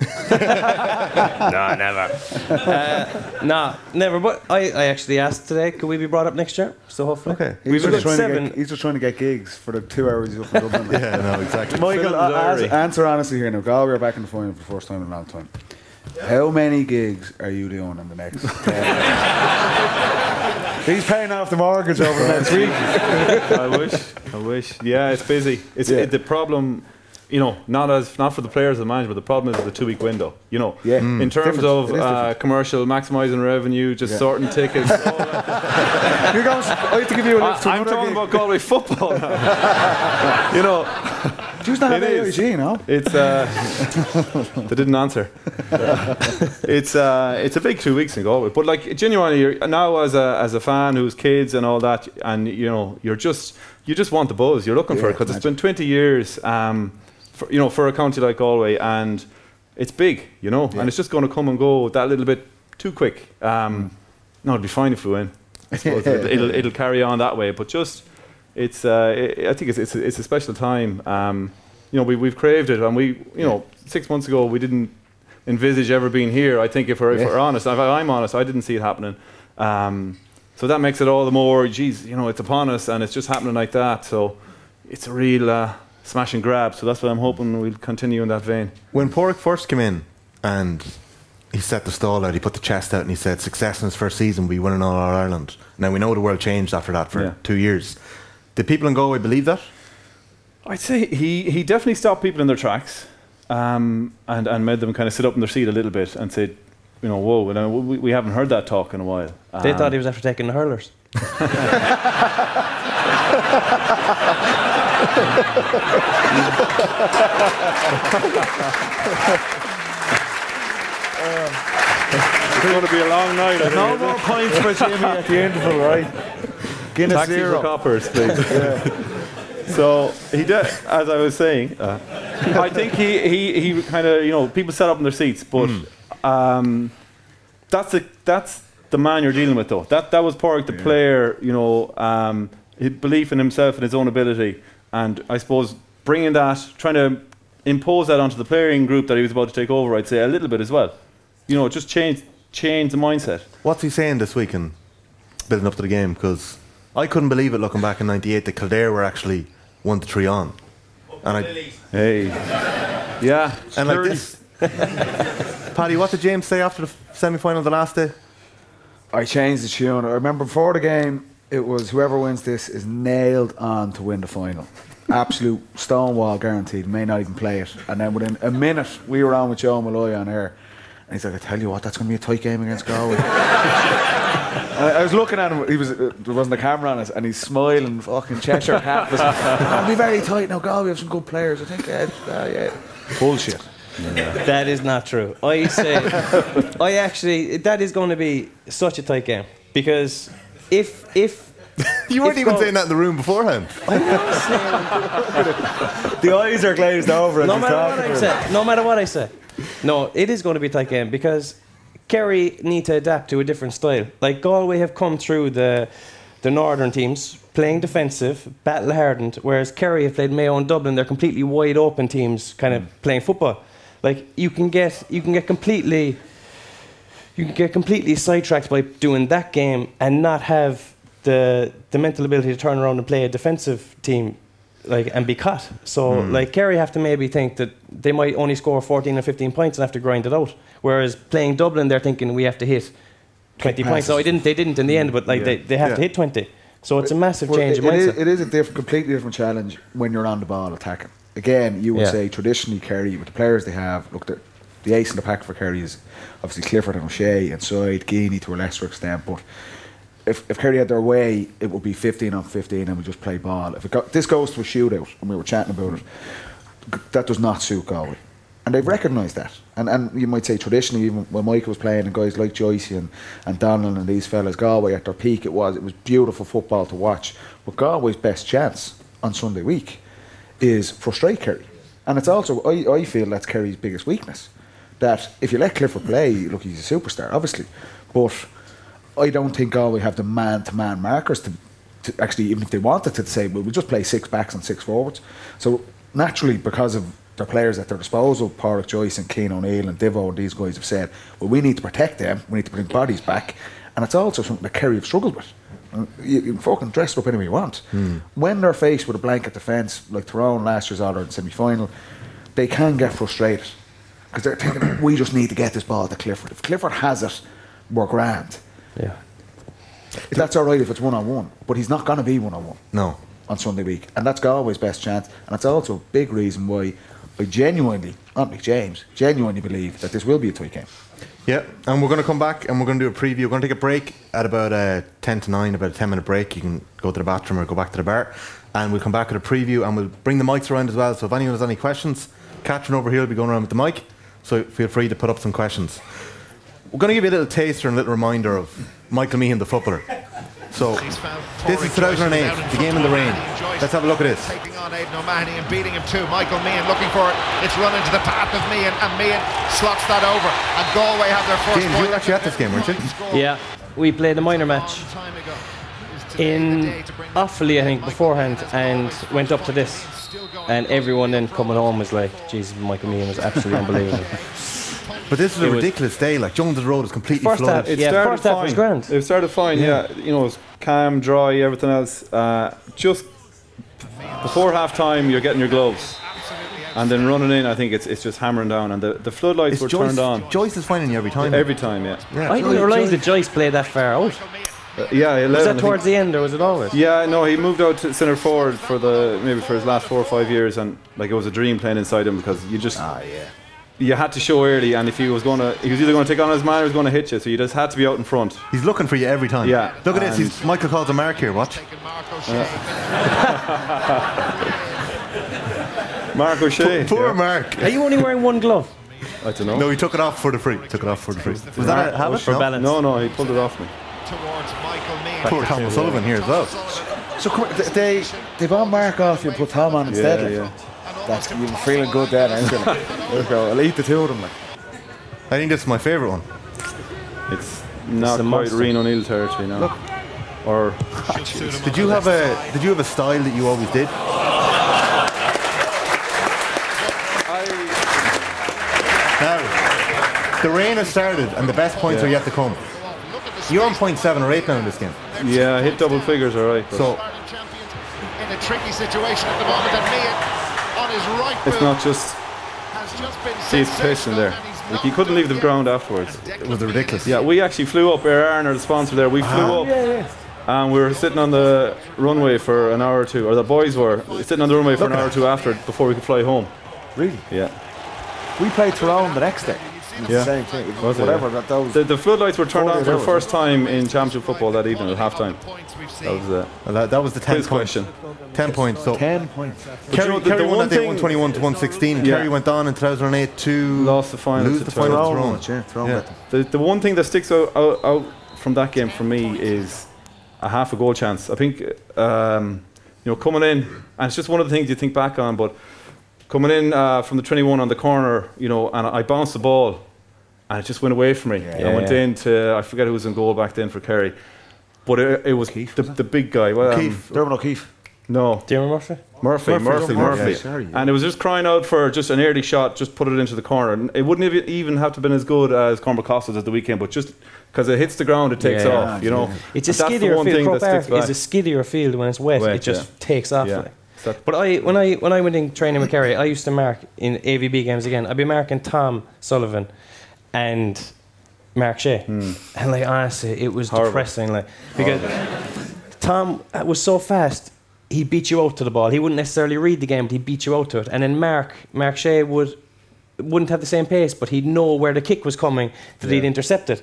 Speaker 6: No, never.
Speaker 1: no, never.
Speaker 6: Uh, nah, never. But I, I actually asked today, could we be brought up next year? So hopefully.
Speaker 4: Okay.
Speaker 5: He's
Speaker 6: We've
Speaker 5: just,
Speaker 6: got
Speaker 5: trying to
Speaker 6: seven.
Speaker 5: get, he's just trying to get gigs for the two hours he's up in Dublin.
Speaker 4: Yeah, no, exactly.
Speaker 5: Michael,
Speaker 11: Fill in the
Speaker 5: uh, answer, answer honestly here now. we're back in the phone for the first time in a long time. How many gigs are you doing in the next 10 He's paying off the mortgage over the next week.
Speaker 11: I wish. I wish. Yeah, it's busy. It's
Speaker 5: Yeah.
Speaker 11: it, the problem. You know, not as not for the players and the management. The problem is the two-week window. You know,
Speaker 5: Yeah.
Speaker 11: in terms
Speaker 5: Different.
Speaker 11: of uh, commercial, maximising revenue, just
Speaker 5: Yeah.
Speaker 11: sorting tickets.
Speaker 5: You're going, I have to give you a lift to
Speaker 11: I, I'm talking
Speaker 5: gig.
Speaker 11: about Galway football now. you know,
Speaker 5: Just not have
Speaker 11: It is.
Speaker 5: AIG, no?
Speaker 11: it's uh, they didn't answer. it's uh, it's a big two weeks in Galway, but like genuinely, you're, now as a as a fan who's kids and all that, and you know, you're just you just want the buzz. You're looking for it because it's been 20 years, um, for, you know, for a county like Galway, and it's big, you know,
Speaker 5: Yeah.
Speaker 11: and it's just going to come and go that little bit too quick. Um, no, it'd be fine if we win. I suppose it'll, it'll it'll carry on that way, but just it's uh, i I think it's it's a, it's a special time. Um, you know, we we've craved it, and we you know six months ago we didn't envisage ever being here. I think if we're, if we're honest, if I'm honest, I didn't see it happening. Um, so that makes it all the more, geez, you know, it's upon us, and it's just happening like that. So it's a real uh, smash and grab. So that's what I'm hoping we'll continue in that vein.
Speaker 4: When Pádraic first came in and he set the stall out, he put the chest out and he said, success in his first season, we won in All Ireland. Now we know the world changed after that for
Speaker 11: Yeah.
Speaker 4: two years. Did people in Galway believe that?
Speaker 11: I'd say he, he definitely stopped people in their tracks um, and, and made them kind of sit up in their seat a little bit and say, you know, whoa, you know, we, we haven't heard that talk in a while.
Speaker 6: They
Speaker 11: Um,
Speaker 6: thought he was after taking the hurlers.
Speaker 11: it's going to be a long night.
Speaker 5: No more
Speaker 11: isn't
Speaker 5: points for Jimmy at the interval, right? Guinness
Speaker 11: Taxi
Speaker 5: zero.
Speaker 11: coppers, please. So he did, as I was saying, uh, I think he, he, he kind of, you know, people sat up in their seats, but um, that's, the, that's the man you're dealing with, though. That, that was Pádraic, the player, you know, um, his belief in himself and his own ability. And I suppose bringing that, trying to impose that onto the playing group that he was about to take over, I'd say a little bit as well. You know, just change, change the mindset.
Speaker 4: What's he saying this week and building up to the game? Because I couldn't believe it looking back in '98 that Kildare were actually one to three on, and I
Speaker 11: Hey. Yeah.
Speaker 4: and like this. Paddy, what did James say after the semi final the last day?
Speaker 5: I changed the tune. I remember before the game, it was whoever wins this is nailed on to win the final. Absolute stonewall guaranteed. May not even play it. And then within a minute, we were on with Joe Molloy on air. And he's like, I tell you what, that's going to be a tight game against Galway. I, I was looking at him, he was, uh, there wasn't a camera on us, and he's smiling, fucking Cheshire cat. was, It'll be very tight now, Galway have some good players. I think, uh, uh, yeah. Bullshit.
Speaker 6: That is not true. I say, I actually, that is going to be such a tight game because if if
Speaker 4: You weren't
Speaker 6: If
Speaker 4: even
Speaker 6: Gal-
Speaker 4: saying that in the room beforehand.
Speaker 5: The eyes are glazed over.
Speaker 6: no matter what I say, no matter what I say, no, it is going to be a tight game because Kerry need to adapt to a different style. Like Galway have come through the the northern teams playing defensive, battle hardened, whereas Kerry have played Mayo and Dublin. They're completely wide open teams, kind of playing football. Like you can get you can get completely you can get completely sidetracked by doing that game and not have the the mental ability to turn around and play a defensive team like and be cut. So hmm. like Kerry have to maybe think that they might only score 14 or 15 points and have to grind it out. Whereas playing Dublin, they're thinking we have to hit 20 points. So I didn't. They didn't in the end, but like they, they have to hit 20. So it's a massive
Speaker 5: Well,
Speaker 6: change
Speaker 5: it, it, is, it is a different, completely different challenge when you're on the ball attacking. Again, you would
Speaker 6: Yeah.
Speaker 5: say traditionally Kerry, with the players they have, look, the, the ace in the pack for Kerry is obviously Clifford and O'Shea inside, Geaney to a lesser extent. But if, if Kerry had their way, it would be 15 on 15 and we just play ball. If it got, this goes to a shootout, and we were chatting about it, that does not suit Galway. And they've recognised that. And and you might say traditionally, even when Michael was playing and guys like Joyce and, and Donald and these fellas, Galway at their peak, it was it was beautiful football to watch. But Galway's best chance on Sunday week is frustrate Kerry. And it's also, I, I feel that's Kerry's biggest weakness. That if you let Clifford play, look, he's a superstar, obviously. But I don't think Galway have the man to man markers to, to actually, even if they wanted to say, well, we'll just play six backs and six forwards. So naturally, because of their players at their disposal, Pádraic Joyce and Cian O'Neill and Divo and these guys have said, well, we need to protect them, we need to bring bodies back. And it's also something that Kerry have struggled with. Uh, You, can fucking dress up any way you want. When they're faced with a blanket defence, like Tyrone last year's All Ireland semi final, they can get frustrated. Because they're thinking, we just need to get this ball to Clifford. If Clifford has it, we're grand.
Speaker 6: Yeah.
Speaker 5: That's all right if it's one on one, but he's not going to be one on one
Speaker 4: No.
Speaker 5: on Sunday week, and that's Galway's best chance. And it's also a big reason why I genuinely, not James, genuinely believe that this will be a tight game.
Speaker 4: Yeah, and we're going to come back and we're going to do a preview. We're going to take a break at about uh, 10 to 9, about a 10 minute break. You can go to the bathroom or go back to the bar. And we'll come back with a preview and we'll bring the mics around as well. So if anyone has any questions, Catherine over here will be going around with the mic. So feel free to put up some questions. We're going to give you a little taster and a little reminder of Michael Meehan, the footballer. So this is 2008, the game in the rain. Let's have a look at this.
Speaker 12: Taking on Aidan O'Mahony and beating him too. Michael Meehan looking for it. It's run into the path of Meehan and Meehan slots that over. And Galway have their first
Speaker 4: James, you were actually at this game, weren't you?
Speaker 6: Yeah, we played a minor match in Offaly, I think, beforehand, and went up to this. And everyone then coming home was like, Jesus, Michael Meehan was absolutely unbelievable.
Speaker 4: But this was
Speaker 6: It
Speaker 4: a
Speaker 6: was-
Speaker 4: ridiculous day. Like Jones's Road is completely
Speaker 6: First
Speaker 4: flooded.
Speaker 6: half,
Speaker 11: It
Speaker 6: Yeah,
Speaker 11: started
Speaker 6: first half
Speaker 11: fine.
Speaker 6: was grand.
Speaker 11: It started fine, yeah. You know, it was calm, dry, everything else. Uh, just before half time, you're getting your gloves. And then running in, I think it's it's just hammering down. And the, the floodlights
Speaker 4: It's
Speaker 11: were
Speaker 4: Joyce,
Speaker 11: turned on.
Speaker 4: Joyce is finding you every time.
Speaker 11: Every time, yeah.
Speaker 4: Yeah.
Speaker 6: I didn't realise that Joyce played that far out.
Speaker 11: Uh, yeah, 11,
Speaker 6: Was
Speaker 11: I
Speaker 6: that
Speaker 11: think.
Speaker 6: towards the end or was it always?
Speaker 11: Yeah, no, he moved out to centre forward for the maybe for his last four or five years, and like it was a dream playing inside him because you just
Speaker 5: Ah, yeah.
Speaker 11: you had to show early, and if he was going to, he was either going to take on his man or he was going to hit you, so you just had to be out in front.
Speaker 4: He's looking for you every time.
Speaker 11: Yeah,
Speaker 4: Look at this. He's, Michael calls a mark here. Watch.
Speaker 11: Mark O'Shea,
Speaker 4: Poor
Speaker 11: yeah.
Speaker 4: Mark.
Speaker 6: Are you only wearing one glove?
Speaker 11: I don't know.
Speaker 4: No, he took it off for the free. Took it off for the free. Was that a habit?
Speaker 6: For
Speaker 4: No?
Speaker 6: balance.
Speaker 11: No, no, he pulled it off me.
Speaker 12: Towards Michael Meehan.
Speaker 4: Poor Tom O'Sullivan here as well.
Speaker 5: So come on, they they've all Mark off you put Tom on instead.
Speaker 11: Yeah, yeah.
Speaker 5: That's you're feeling good there, aren't you? There you go. I'll eat the two of them. Like.
Speaker 4: I think this is my favourite one.
Speaker 11: It's not
Speaker 6: a
Speaker 11: quite
Speaker 6: monster.
Speaker 11: Reno O'Neill territory now.
Speaker 5: Look.
Speaker 11: Or
Speaker 4: Did you have a Did you have a style that you always did? Now, the rain has started and the best points
Speaker 11: Yeah.
Speaker 4: are yet to come. You're on point seven or eight now in this game.
Speaker 11: yeah, I hit double figures, all right.
Speaker 4: So
Speaker 12: In a tricky situation at the moment, and Meehan on his right
Speaker 11: it's not just
Speaker 12: has just
Speaker 11: see his pace there.
Speaker 12: sensational, and he's
Speaker 11: Like he couldn't leave the ground afterwards.
Speaker 4: it was ridiculous.
Speaker 11: Yeah, we actually flew up. Aer Arann are the sponsor there. We uh-huh. flew up. And we were sitting on the runway for an hour or two, or the boys were sitting on the runway for
Speaker 4: Look
Speaker 11: an hour or two after before we could fly home.
Speaker 5: Really?
Speaker 11: Yeah.
Speaker 5: We played Tyrone the next day. It
Speaker 11: Yeah.
Speaker 5: the same thing. Was
Speaker 11: Was it,
Speaker 5: whatever.
Speaker 11: yeah?
Speaker 5: That, that was,
Speaker 11: The, the floodlights were turned on for the first time in championship football that evening at halftime. That was uh,
Speaker 4: Well, that, that was the ten
Speaker 11: quiz question.
Speaker 4: Ten points. So
Speaker 5: ten points.
Speaker 4: Kerry,
Speaker 11: you know, the-
Speaker 4: Kerry
Speaker 11: the
Speaker 4: won
Speaker 11: one
Speaker 4: that day,
Speaker 11: thing-
Speaker 4: 121 to 116.
Speaker 11: Yeah.
Speaker 4: Kerry went on in 2008 to
Speaker 11: Lost the final
Speaker 4: lose the final to
Speaker 5: Tyrone.
Speaker 4: Tyrone.
Speaker 5: much, yeah, Tyrone
Speaker 4: Yeah.
Speaker 11: The, the one thing that sticks out, out, out from that game for me is a half a goal chance. I think, um, you know, coming in, and it's just one of the things you think back on, but coming in uh, from the 21 on the corner, you know, and I bounced the ball, and it just went away from me. I went
Speaker 6: in
Speaker 11: to I forget who was in goal back then for Kerry, but it, it was the, the big guy. Well, um,
Speaker 4: Keith.
Speaker 5: Dermot O'Keefe.
Speaker 11: No,
Speaker 6: Dermot Murphy?
Speaker 11: Murphy, Murphy,
Speaker 4: Murphy,
Speaker 11: Murphy.
Speaker 4: Murphy,
Speaker 5: sorry, yeah.
Speaker 11: And it was just crying out for just an early shot, just put it into the corner. And it wouldn't have even have to been as good as Cormac Costas at the weekend, but just because it hits the ground, it takes
Speaker 6: Yeah, yeah.
Speaker 11: off, you know.
Speaker 6: It's a
Speaker 11: And the
Speaker 6: skiddier
Speaker 11: one
Speaker 6: field.
Speaker 11: thing
Speaker 6: Croke
Speaker 11: that
Speaker 6: Park is a skiddier field when it's wet.
Speaker 11: Wet,
Speaker 6: it just
Speaker 11: yeah.
Speaker 6: takes off.
Speaker 11: Yeah.
Speaker 6: like. But I when I when I went in training with Kerry, I used to mark in AVB games again. I'd be marking Tom Sullivan and Mark Shea, hmm. and like honestly, it was.
Speaker 11: Horrible.
Speaker 6: depressing. Like because Tom uh, was so fast, he beat you out to the ball. He wouldn't necessarily read the game, but he beat you out to it. And then Mark Mark Shea would wouldn't have the same pace, but he'd know where the kick was coming that he'd
Speaker 11: Yeah.
Speaker 6: intercept it.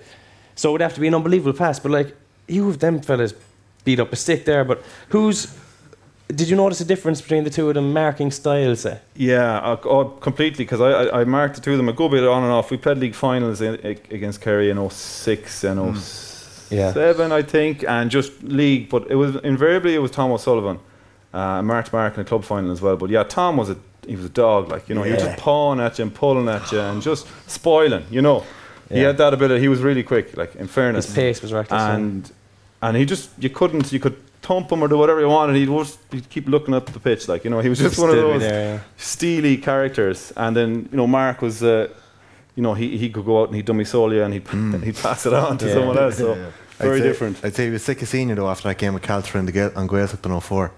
Speaker 6: So it would have to be an unbelievable pass. But like you have them fellas beat up a stick there. But who's did you notice a difference between the two of them marking styles? Eh?
Speaker 11: Yeah, uh, oh, completely. Because I, I, I marked the two of them a good bit on and off. We played league finals in, a- against Kerry in 06 and 07, I think, and just league. But it was invariably it was Tom O'Sullivan, uh, March Mark in a club final as well. But yeah, Tom was a he was a dog. Like you know, he was just pawing at you and pulling at you and just spoiling. You know, he had that ability. He was really quick. Like in fairness,
Speaker 6: His pace was reckless.
Speaker 11: and and he just you couldn't you could thump him or do whatever you want, and he'd, just, he'd keep looking up the pitch, like you know, he was just one of those
Speaker 6: there, yeah.
Speaker 11: steely characters. And then you know, Mark was, uh, you know, he, he could go out and he'd dummy Solia and he'd he'd pass it on to
Speaker 4: Yeah.
Speaker 11: someone else. So
Speaker 4: Yeah.
Speaker 11: very
Speaker 4: I'd say,
Speaker 11: different.
Speaker 4: I'd say he was sick of seeing you though after that game with Caltra and the Gael and Gaels up in 04.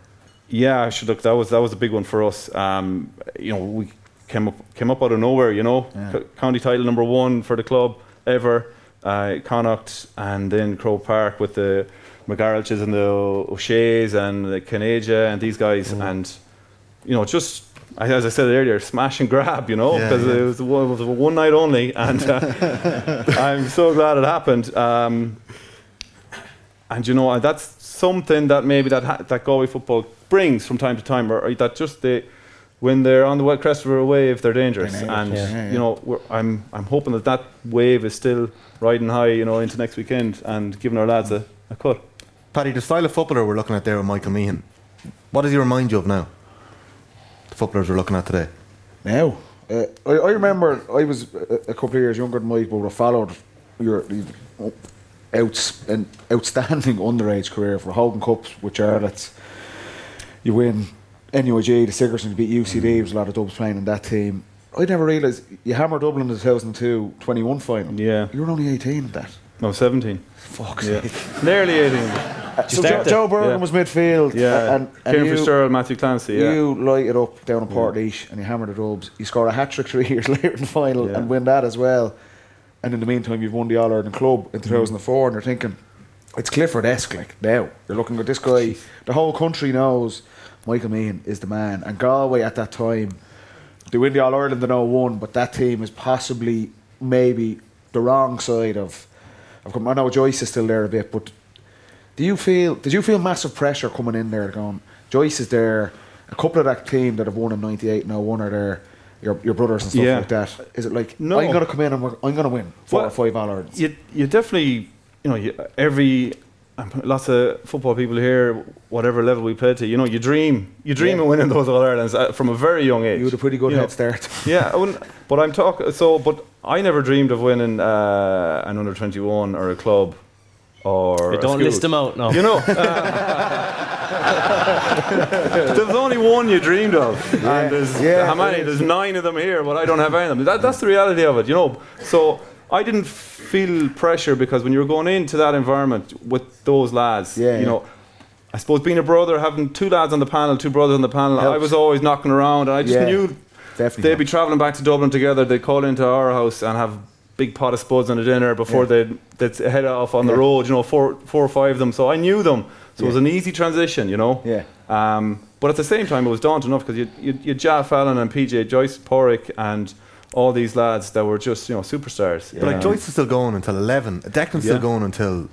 Speaker 11: Yeah, I should look. That was that was a big one for us. Um, you know, we came up came up out of nowhere. You know. C- county title number one for the club ever. Uh, Connacht and then Croke Park with the McGarrelches and the O'Shea's and the Caneja and these guys and you know just as I said earlier, smash and grab. You know, because
Speaker 4: yeah.
Speaker 11: it was one, it was one night only, and uh, I'm so glad it happened. Um, and you know, that's something that maybe that ha- that Galway football brings from time to time, or, or that just they, when they're on the crest of a wave, they're dangerous.
Speaker 5: They're
Speaker 11: and
Speaker 5: dangerous, yeah. Yeah,
Speaker 11: you know, we're, I'm I'm hoping that that wave is still riding high, you know, into next weekend and giving our lads a, a cut.
Speaker 4: Paddy, the style of footballer we're looking at there with Michael Meehan, what does he remind you of now? The footballers we're looking at today.
Speaker 5: Now, uh, I, I remember I was a, a couple of years younger than Mike, but I followed your outs, an outstanding underage career for Hogan Cups with Jarlath's. You win NUIG, the Sigerson beat UCD. There was a lot of dubs playing in that team. I never realised you hammered Dublin in the 2002 21 final.
Speaker 11: Yeah.
Speaker 5: You were only 18 at that.
Speaker 11: No, 17.
Speaker 5: Fuck's
Speaker 11: Yeah.
Speaker 5: sake.
Speaker 11: Nearly 18.
Speaker 5: So Joe, Joe
Speaker 11: Yeah.
Speaker 5: was midfield.
Speaker 11: Yeah.
Speaker 5: and, and
Speaker 11: Kieran
Speaker 5: you,
Speaker 11: Fitzgerald, Matthew Clancy. Yeah.
Speaker 5: You light it up down in Port and you hammer the dubs. You score a hat trick three years later in the final and win that as well. And in the meantime, you've won the All Ireland Club
Speaker 11: Mm.
Speaker 5: in 2004, and you're thinking, it's Clifford esque. Like now, you're looking at this guy. The whole country knows Michael Meehan is the man, and Galway at that time, they win the All Ireland in 01, but that team is possibly maybe the wrong side of. of I know Joyce is still there a bit, but do you feel? Did you feel massive pressure coming in there? Going, Joyce is there. A couple of that team that have won in '98 and 01 are there. Your, your brothers and stuff
Speaker 11: Yeah.
Speaker 5: like that. Is it like
Speaker 11: No.
Speaker 5: I'm going to come in and we're- I'm going to win four
Speaker 11: Well,
Speaker 5: or five All Irelands?
Speaker 11: You, you definitely, you know, you, every um, lots of football people here, whatever level we played to, you know, you dream, you dream
Speaker 5: Yeah.
Speaker 11: of winning those All Irelands uh, from a very young age.
Speaker 5: You had a pretty good
Speaker 11: You know,
Speaker 5: head start.
Speaker 11: yeah, I but I'm talking. So, but I never dreamed of winning uh, an under twenty one or a club or.
Speaker 6: Hey,
Speaker 11: a
Speaker 6: don't list them out, no.
Speaker 11: You know. uh, there's only one you dreamed of, and there's
Speaker 5: yeah,
Speaker 11: how many?
Speaker 5: there is.
Speaker 11: Nine of them here, but I don't have any of them. That, that's the reality of it, you know. So I didn't feel pressure because when you were going into that environment with those lads,
Speaker 5: Yeah,
Speaker 11: you
Speaker 5: yeah.
Speaker 11: know. I suppose being a brother, having two lads on the panel, two brothers on the panel, I was always knocking around, and I just
Speaker 5: Yeah,
Speaker 11: knew
Speaker 5: Definitely.
Speaker 11: they'd be travelling back to Dublin together. They'd call into our house and have big pot of spuds and a dinner before
Speaker 5: Yeah.
Speaker 11: they'd head off on the road. You know, four, four or five of them. So I knew them. So it was an easy transition. You know.
Speaker 5: Yeah.
Speaker 11: Um, but at the same time, it was daunting enough because you you you Ja Fallon and PJ Joyce Pádraic and all these lads that were just you know superstars.
Speaker 4: But like
Speaker 11: Um,
Speaker 4: Joyce is still going until 11. Declan's still going until,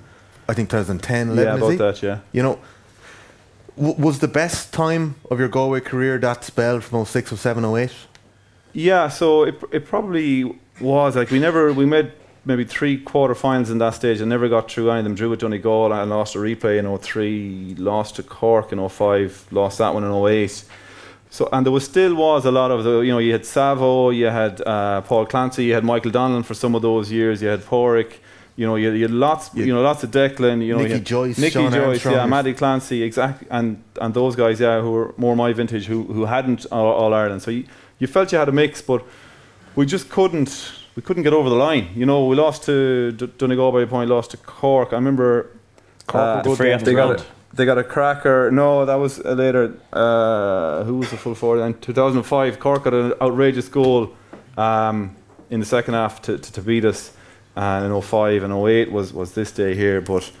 Speaker 4: I think, 2010, 11.
Speaker 11: Yeah, about that. Yeah.
Speaker 4: You know, w- was the best time of your Galway career that spell from 06, 07, 08?
Speaker 11: Yeah, so it, it probably was like we never we made maybe three quarter finals in that stage and never got through any of them. Drew with Donegal and lost a replay in 03, lost to Cork in 05, lost that one in 08. So and there was still was a lot of the you know you had Savo, you had uh, Paul Clancy, you had Michael Donnellan for some of those years, you had Pádraic. You know, you, you had lots,
Speaker 4: You-
Speaker 11: you know, lots of Declan. You know,
Speaker 4: Nicky Joyce,
Speaker 11: Nicky
Speaker 4: Sean
Speaker 11: Joyce,
Speaker 4: Armstrong.
Speaker 11: yeah, Matty Clancy, exactly, and and those guys, yeah, who were more my vintage, who who hadn't all, all Ireland. So you, you felt you had a mix, but we just couldn't we couldn't get over the line. You know, we lost to D- Donegal by a point, lost to Cork. I remember
Speaker 5: Cork
Speaker 11: uh,
Speaker 5: were good
Speaker 6: free
Speaker 5: then
Speaker 6: off
Speaker 5: as
Speaker 11: they got a, they got a cracker. No, that was uh, later. Uh, who was the full forward? In 2005, Cork got an outrageous goal um, in the second half to, to, to beat us. And in 05 and 08 was, was this day here, but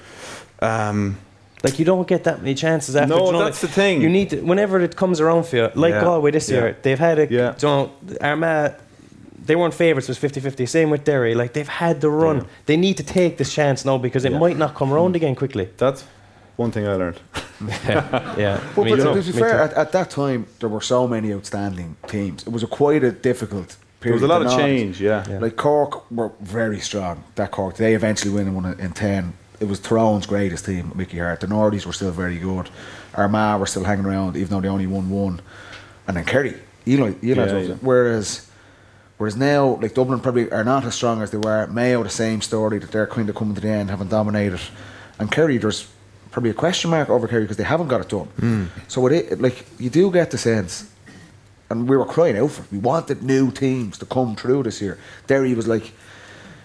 Speaker 11: um,
Speaker 6: Like you don't get that many chances after.
Speaker 11: No,
Speaker 6: you know,
Speaker 11: that's
Speaker 6: like,
Speaker 11: the thing.
Speaker 6: You need to, whenever it comes around for you, like
Speaker 11: Yeah,
Speaker 6: Galway this
Speaker 11: yeah.
Speaker 6: year, they've had a.
Speaker 11: Yeah.
Speaker 6: You know, Armagh, they weren't favourites. It was 50-50. Same with Derry. Like they've had the run.
Speaker 11: Yeah.
Speaker 6: They need to take this chance now because it
Speaker 11: Yeah.
Speaker 6: might not come hmm. around again quickly.
Speaker 11: that's one thing I learned.
Speaker 6: yeah.
Speaker 5: But,
Speaker 6: me
Speaker 5: but
Speaker 6: too,
Speaker 5: to be fair, at, at that time there were so many outstanding teams. It was a quite a difficult
Speaker 11: There
Speaker 5: period.
Speaker 11: was a lot of
Speaker 5: not-
Speaker 11: change, yeah.
Speaker 6: Yeah.
Speaker 5: Like Cork were very strong. That Cork, they eventually win and won it in ten. It was Tyrone's greatest team, Mickey Harte. The Nordies were still very good. Armagh were still hanging around, even though they only won one. And then Kerry, Eli, Eli
Speaker 11: Yeah, yeah.
Speaker 5: Whereas, whereas now, like Dublin probably are not as strong as they were. Mayo, the same story that they're kind of coming to the end, having dominated. And Kerry, there's probably a question mark over Kerry because they haven't got it done. Mm. So it, i- like you do get the sense, and we were crying out for it. We wanted new teams to come through this year. Derry was like,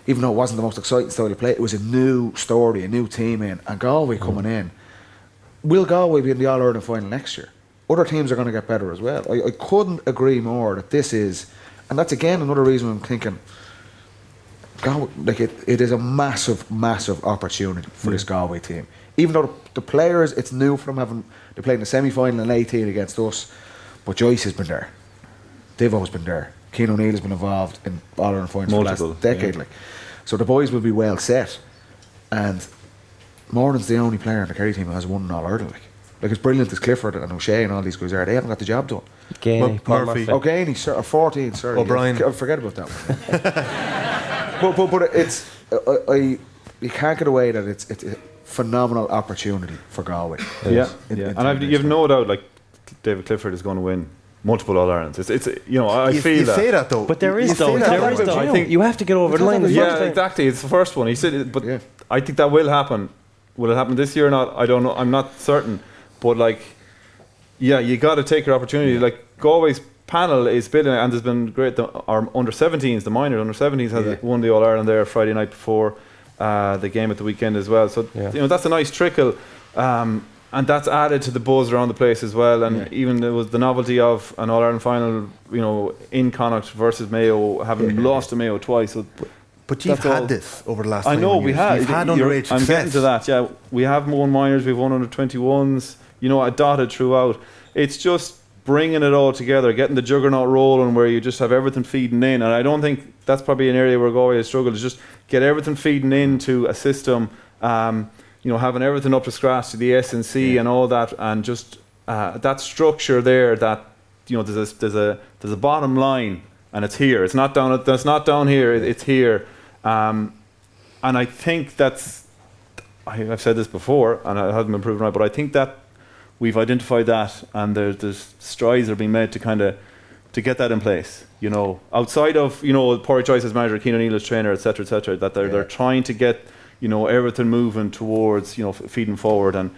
Speaker 5: even though it wasn't the most exciting style of play, it was a new story, a new team in, and Galway mm. coming in. Will Galway be in the All Ireland final next year? Other teams are going to get better as well. I, I couldn't agree more that this is, and that's again another reason I'm thinking. Galway, like it, it is a massive, massive opportunity for this Galway team. Even though the, the players, it's new for them having they played in the semi final in 18 against us, but Joyce has been there. They've always been there. Cian O'Neill has been involved in All Ireland finals for the last decade.
Speaker 11: yeah.
Speaker 5: Like, so the boys will be well set. And Moran's the only player in the Kerry team who has won an All Ireland. Like, like as brilliant as Clifford and O'Shea and all these guys are, they haven't got the job done.
Speaker 6: Geaney,
Speaker 4: Well, Murphy.
Speaker 6: Murphy.
Speaker 5: O'Gainey, sir, or 14, sorry.
Speaker 4: O'Brien.
Speaker 5: Yeah, forget about that one. but, but, but it's, I, I, you can't get away that it's, it's a phenomenal opportunity for Galway.
Speaker 11: Yeah,
Speaker 5: In-
Speaker 11: yeah.
Speaker 5: in
Speaker 11: and I've, you've no doubt, like David Clifford is going to win multiple All Irelands. It's, it's you know, I
Speaker 4: you,
Speaker 11: feel
Speaker 4: you
Speaker 11: that.
Speaker 4: say that though.
Speaker 6: But there
Speaker 4: You
Speaker 6: though.
Speaker 4: that.
Speaker 6: There is though.
Speaker 11: I think-
Speaker 6: you have to get over the line. the
Speaker 11: Yeah,
Speaker 6: time.
Speaker 11: exactly. It's the first one. He said, it, but
Speaker 5: Yeah.
Speaker 11: I think that will happen. Will it happen this year or not? I don't know. I'm not certain. But like, yeah, you got to take your opportunity. Like Galway's panel is building, and there's been great. The, our under 17s, the minor under 17s, has
Speaker 5: Yeah.
Speaker 11: won the All Ireland there Friday night before uh, the game at the weekend as well. So
Speaker 6: Yeah.
Speaker 11: you know that's a nice trickle. Um, and that's added to the buzz around the place as well. And
Speaker 5: Yeah.
Speaker 11: even there was the novelty of an All Ireland final, you know, in Connacht versus Mayo, having lost to Mayo twice. So
Speaker 4: But you've had
Speaker 11: all.
Speaker 4: this over the last.
Speaker 11: I know
Speaker 4: 21
Speaker 11: we
Speaker 4: years.
Speaker 11: have.
Speaker 4: You've had underage
Speaker 11: I'm
Speaker 4: success.
Speaker 11: getting to that. Yeah, we have won minors. We've won under 21s. You know, I dotted throughout. It's just bringing it all together, getting the juggernaut rolling, where you just have everything feeding in. And I don't think that's probably an area where Galway has struggled. Is just get everything feeding into a system. Um, you know, having everything up to scratch to the SNC and and all that, and just uh, that structure there. That you know, there's a, there's a there's a bottom line, and it's here. It's not down. It's not down here. It's here. Um, and I think that's I, I've said this before, and I haven't been proven right, but I think that we've identified that, and there's, there's strides are being made to kind of to get that in place. You know, outside of you know Pádraic Joyce as manager, Cian O'Neill as trainer, etc., etc., that they're they're trying to get you know everything moving towards you know f- feeding forward and.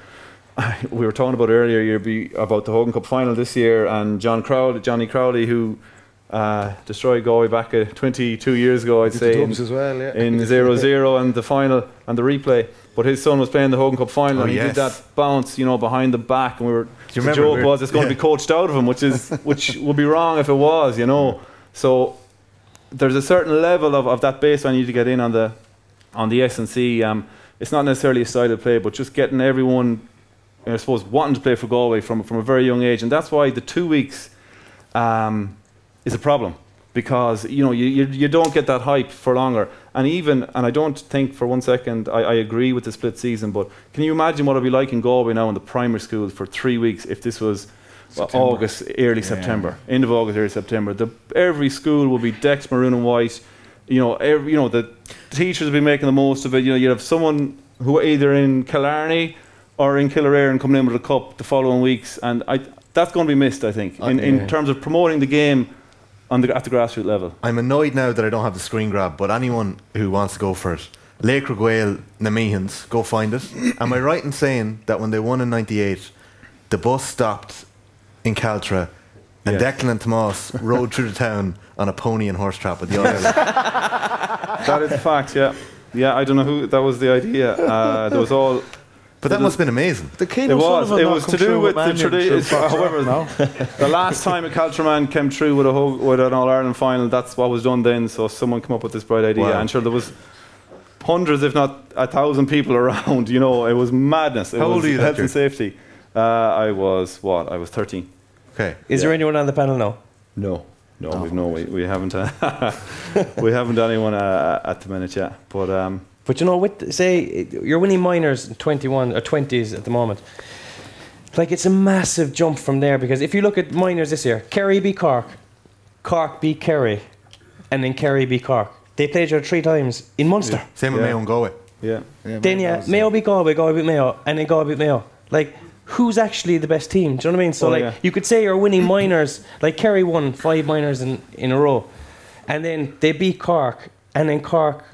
Speaker 11: We were talking about earlier year be about the Hogan Cup final this year, and John Crowley, Johnny Crowley, who uh, destroyed Galway back uh, 22 years ago, I'd say, in,
Speaker 5: well, yeah.
Speaker 11: in 0-0 and the final and the replay. But his son was playing the Hogan Cup final,
Speaker 4: Oh,
Speaker 11: and he
Speaker 4: yes.
Speaker 11: did that bounce, you know, behind the back, and we were.
Speaker 4: you
Speaker 11: the
Speaker 4: remember?
Speaker 11: joke
Speaker 4: We-
Speaker 11: was it's going to be coached out of him, which is which would be wrong if it was, you know. So there's a certain level of, of that baseline you need to get in on the on the S and C. Um, it's not necessarily a style of play, but just getting everyone, I suppose, wanting to play for Galway from from a very young age, and that's why the two weeks um, is a problem because you know you, you you don't get that hype for longer. And even and I don't think for one second I, I agree with the split season, but can you imagine what it'd be like in Galway now in the primary schools for three weeks if this was well, August, early September, end of August, early September. The, every school will be decked maroon and white. You know, every, you know the teachers will be making the most of it. You know, you have someone who are either in Killarney or in Killare and coming in with a cup the following weeks, and I that's going to be missed. I think in, in terms of promoting the game on the at the grassroots level.
Speaker 4: I'm annoyed now that I don't have the screen grab, but anyone who wants to go for it, Lake Reguale, Namehans, go find it. Am I right in saying that when they won in 98, the bus stopped in Caltra and
Speaker 11: Yes.
Speaker 4: Declan and Tomas rode through the town on a pony and horse trap with the others?
Speaker 11: that is a fact. Yeah, yeah. I don't know who that was the idea. Uh, there was all.
Speaker 4: But that must have been amazing.
Speaker 5: The Keen
Speaker 11: It was.
Speaker 5: O'Sullivan
Speaker 11: It was to do
Speaker 5: through
Speaker 11: with the tradition. However,
Speaker 5: no?
Speaker 11: the last time a Caltraman came through with a ho- with an All Ireland final, that's what was done then. So someone came up with this bright idea,
Speaker 4: Wow.
Speaker 11: and sure there was hundreds, if not a thousand, people around. You know, it was madness. It
Speaker 4: How
Speaker 11: was
Speaker 4: old are you that
Speaker 11: Health and safety. Uh, I was what? I was thirteen.
Speaker 4: Okay.
Speaker 6: Is there anyone on the panel now?
Speaker 11: No, no, we've no, we, we haven't, uh, we haven't anyone uh, at the minute yet. But um,
Speaker 6: But you know, with say you're winning minors in 21 uh, or 20s at the moment. Like it's a massive jump from there because if you look at minors this year, Kerry beat Cork, Cork beat Kerry, and then Kerry beat Cork. They played each other three times in Munster.
Speaker 4: Same with
Speaker 11: Yeah.
Speaker 4: Mayo and Galway.
Speaker 11: yeah,
Speaker 6: Then yeah, Mayo beat Galway, Galway beat Mayo, and then Galway beat Mayo. Like who's actually the best team? Do you know what I mean? So
Speaker 11: Oh,
Speaker 6: like
Speaker 11: yeah.
Speaker 6: you could say you're winning minors, like Kerry won five minors in, in a row, and then they beat Cork, and then Cork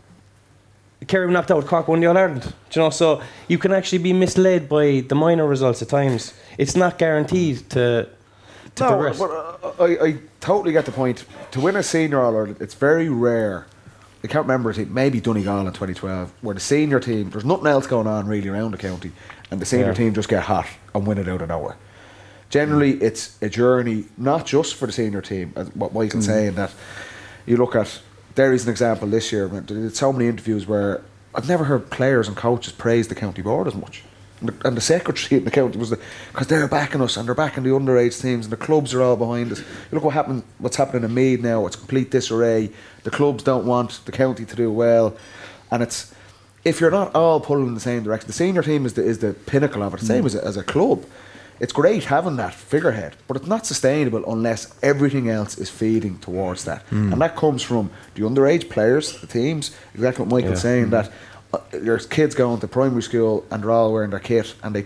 Speaker 6: Kerry knocked out. Cork won the All Ireland. Do you know, so you can actually be misled by the minor results at times. It's not guaranteed to to
Speaker 5: no,
Speaker 6: progress.
Speaker 5: but uh, I, I totally get the point. To win a senior All Ireland, it's very rare. I can't remember a team, maybe Donegal in 2012, where the senior team, there's nothing else going on really around the county, and the senior
Speaker 6: Yeah.
Speaker 5: team just get hot and win it out of nowhere. Generally, it's a journey not just for the senior team, as what Michael's
Speaker 11: Mm.
Speaker 5: saying, that you look at, there is an example this year, there did so many interviews where I've never heard players and coaches praise the county board as much. And the, and the secretary in the county was because they're backing us and they're backing the underage teams and the clubs are all behind us. You look what happened, what's happening in Meath now. It's complete disarray. The clubs don't want the county to do well, and it's if you're not all pulling in the same direction. The senior team is the is the pinnacle of it. The same
Speaker 11: Mm.
Speaker 5: as a, as a club. It's great having that figurehead, but it's not sustainable unless everything else is feeding towards that,
Speaker 11: Mm.
Speaker 5: and that comes from the underage players, the teams. Exactly what Michael's
Speaker 11: Yeah.
Speaker 5: saying that uh, there's kids going to primary school and they're all wearing their kit and they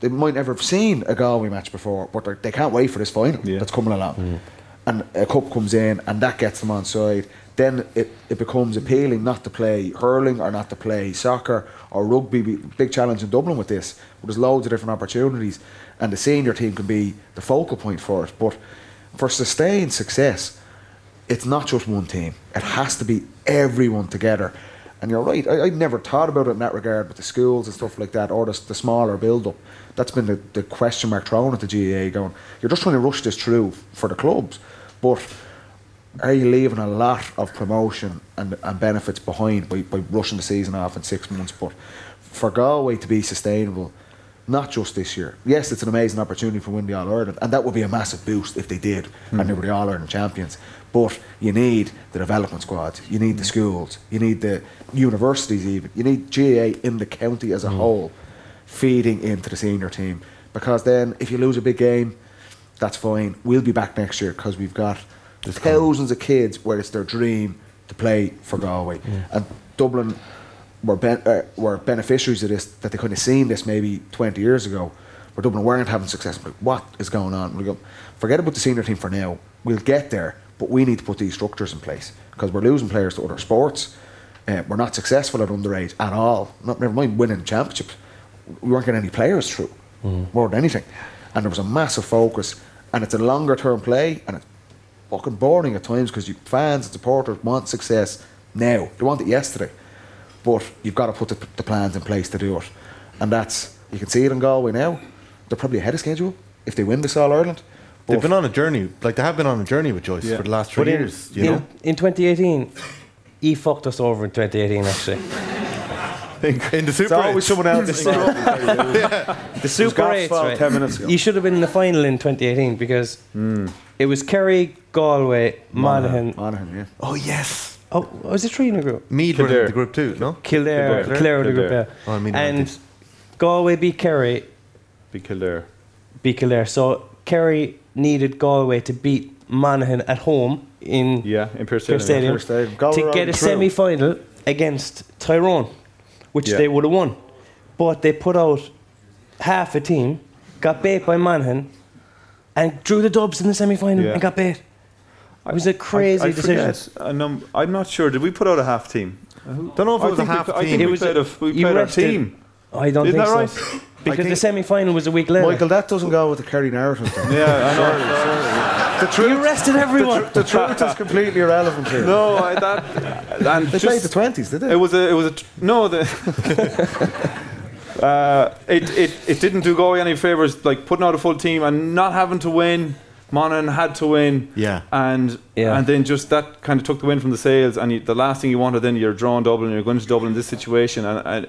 Speaker 5: they might never have seen a Galway match before, but they can't wait for this final that's coming along. And a cup comes in and that gets them on side. Then it, it becomes appealing not to play hurling or not to play soccer or rugby. Big challenge in Dublin with this. But there's loads of different opportunities, and the senior team can be the focal point for it. But for sustained success, it's not just one team. It has to be everyone together. And you're right. I, I'd never thought about it in that regard with the schools and stuff like that, or the, the smaller build up. That's been the, the question mark thrown at the GAA going, you're just trying to rush this through for the clubs. But are you leaving a lot of promotion and, and benefits behind by, by rushing the season off in six months? But for Galway to be sustainable, not just this year. Yes, it's an amazing opportunity for winning the All Ireland, and that would be a massive boost if they did and hmm. they were the All Ireland champions. But you need the development squads, you need the hmm. schools, you need the universities, even you need GAA in the county as a hmm. whole feeding into the senior team. Because then, if you lose a big game, that's fine. We'll be back next year because we've got thousands of kids where it's their dream to play for Galway. And Dublin were, ben- uh, were beneficiaries of this, that they couldn't have seen this maybe 20 years ago, where Dublin weren't having success. What is going on? We go, forget about the senior team for now. We'll get there, but we need to put these structures in place because we're losing players to other sports. Uh, we're not successful at underage at all. Not never mind winning championships. We weren't getting any players through more than anything. And there was a massive focus, and it's a longer term play, and it's fucking boring at times because you fans and supporters want success now. They want it yesterday, but you've got to put the, the plans in place to do it, and that's you can see it in Galway now. They're probably ahead of schedule if they win this All Ireland.
Speaker 4: They've been on a journey, like they have been on a journey with Joyce
Speaker 6: Yeah.
Speaker 4: for the last three
Speaker 6: But in-
Speaker 4: years. You
Speaker 6: in,
Speaker 4: know,
Speaker 6: in 2018, he fucked us over in 2018, actually.
Speaker 4: in the Super
Speaker 5: It's always
Speaker 4: Eight.
Speaker 5: someone else's
Speaker 6: The
Speaker 5: fault.
Speaker 6: The Super
Speaker 5: Goff's
Speaker 6: 8, right?
Speaker 5: 10 minutes ago.
Speaker 6: You should have been in the final in 2018 because hmm. It was Kerry, Galway, Monaghan.
Speaker 5: Monaghan, yeah.
Speaker 4: Oh yes,
Speaker 6: Oh, oh was it three in a group?
Speaker 4: Meath were in the group too. No,
Speaker 6: Kildare,
Speaker 11: Kildare.
Speaker 6: Clare, the group, yeah.
Speaker 4: Oh, I mean,
Speaker 6: and. Galway beat Kerry,
Speaker 11: Be Kildare.
Speaker 6: beat Kildare. So Kerry needed Galway to beat Monaghan at home in
Speaker 11: Yeah, in Pearse
Speaker 6: Pearse
Speaker 11: Stadium.
Speaker 6: Stadium,
Speaker 5: Pearse Stadium.
Speaker 6: To get a
Speaker 5: true.
Speaker 6: semi final against Tyrone, which
Speaker 11: Yeah.
Speaker 6: they would have won. But they put out half a team, got bait by Monaghan, and drew the dubs in the semi final
Speaker 11: Yeah.
Speaker 6: and got bait. It was a crazy
Speaker 11: I, I
Speaker 6: decision.
Speaker 11: forget a num- I'm not sure. Did we put out a half team?
Speaker 4: don't know if it was a
Speaker 11: think we
Speaker 4: half
Speaker 11: I think
Speaker 4: team.
Speaker 11: we
Speaker 6: It was
Speaker 11: played,
Speaker 6: a-
Speaker 11: a, we played our team.
Speaker 6: I don't
Speaker 11: Isn't
Speaker 6: think
Speaker 11: that
Speaker 6: so.
Speaker 11: right?
Speaker 6: Because
Speaker 4: think-
Speaker 6: the semi final was a week later.
Speaker 5: Michael, that doesn't go with the Kerry narrative. though.
Speaker 11: Yeah, I know.
Speaker 5: The truth,
Speaker 6: you rested everyone.
Speaker 5: the truth is completely irrelevant here.
Speaker 11: No, I, that and
Speaker 5: they
Speaker 11: just,
Speaker 5: played the twenties, did they?
Speaker 11: It was a, it was a, t- no, the, uh, it, it, it didn't do Galway any favors, like putting out a full team and not having to win. Monaghan had to win,
Speaker 4: Yeah.
Speaker 11: and
Speaker 6: Yeah.
Speaker 11: and then just that kind of took the wind from the sails. And you, the last thing you wanted, then you're drawing Dublin, and you're going to Dublin in this situation, and, and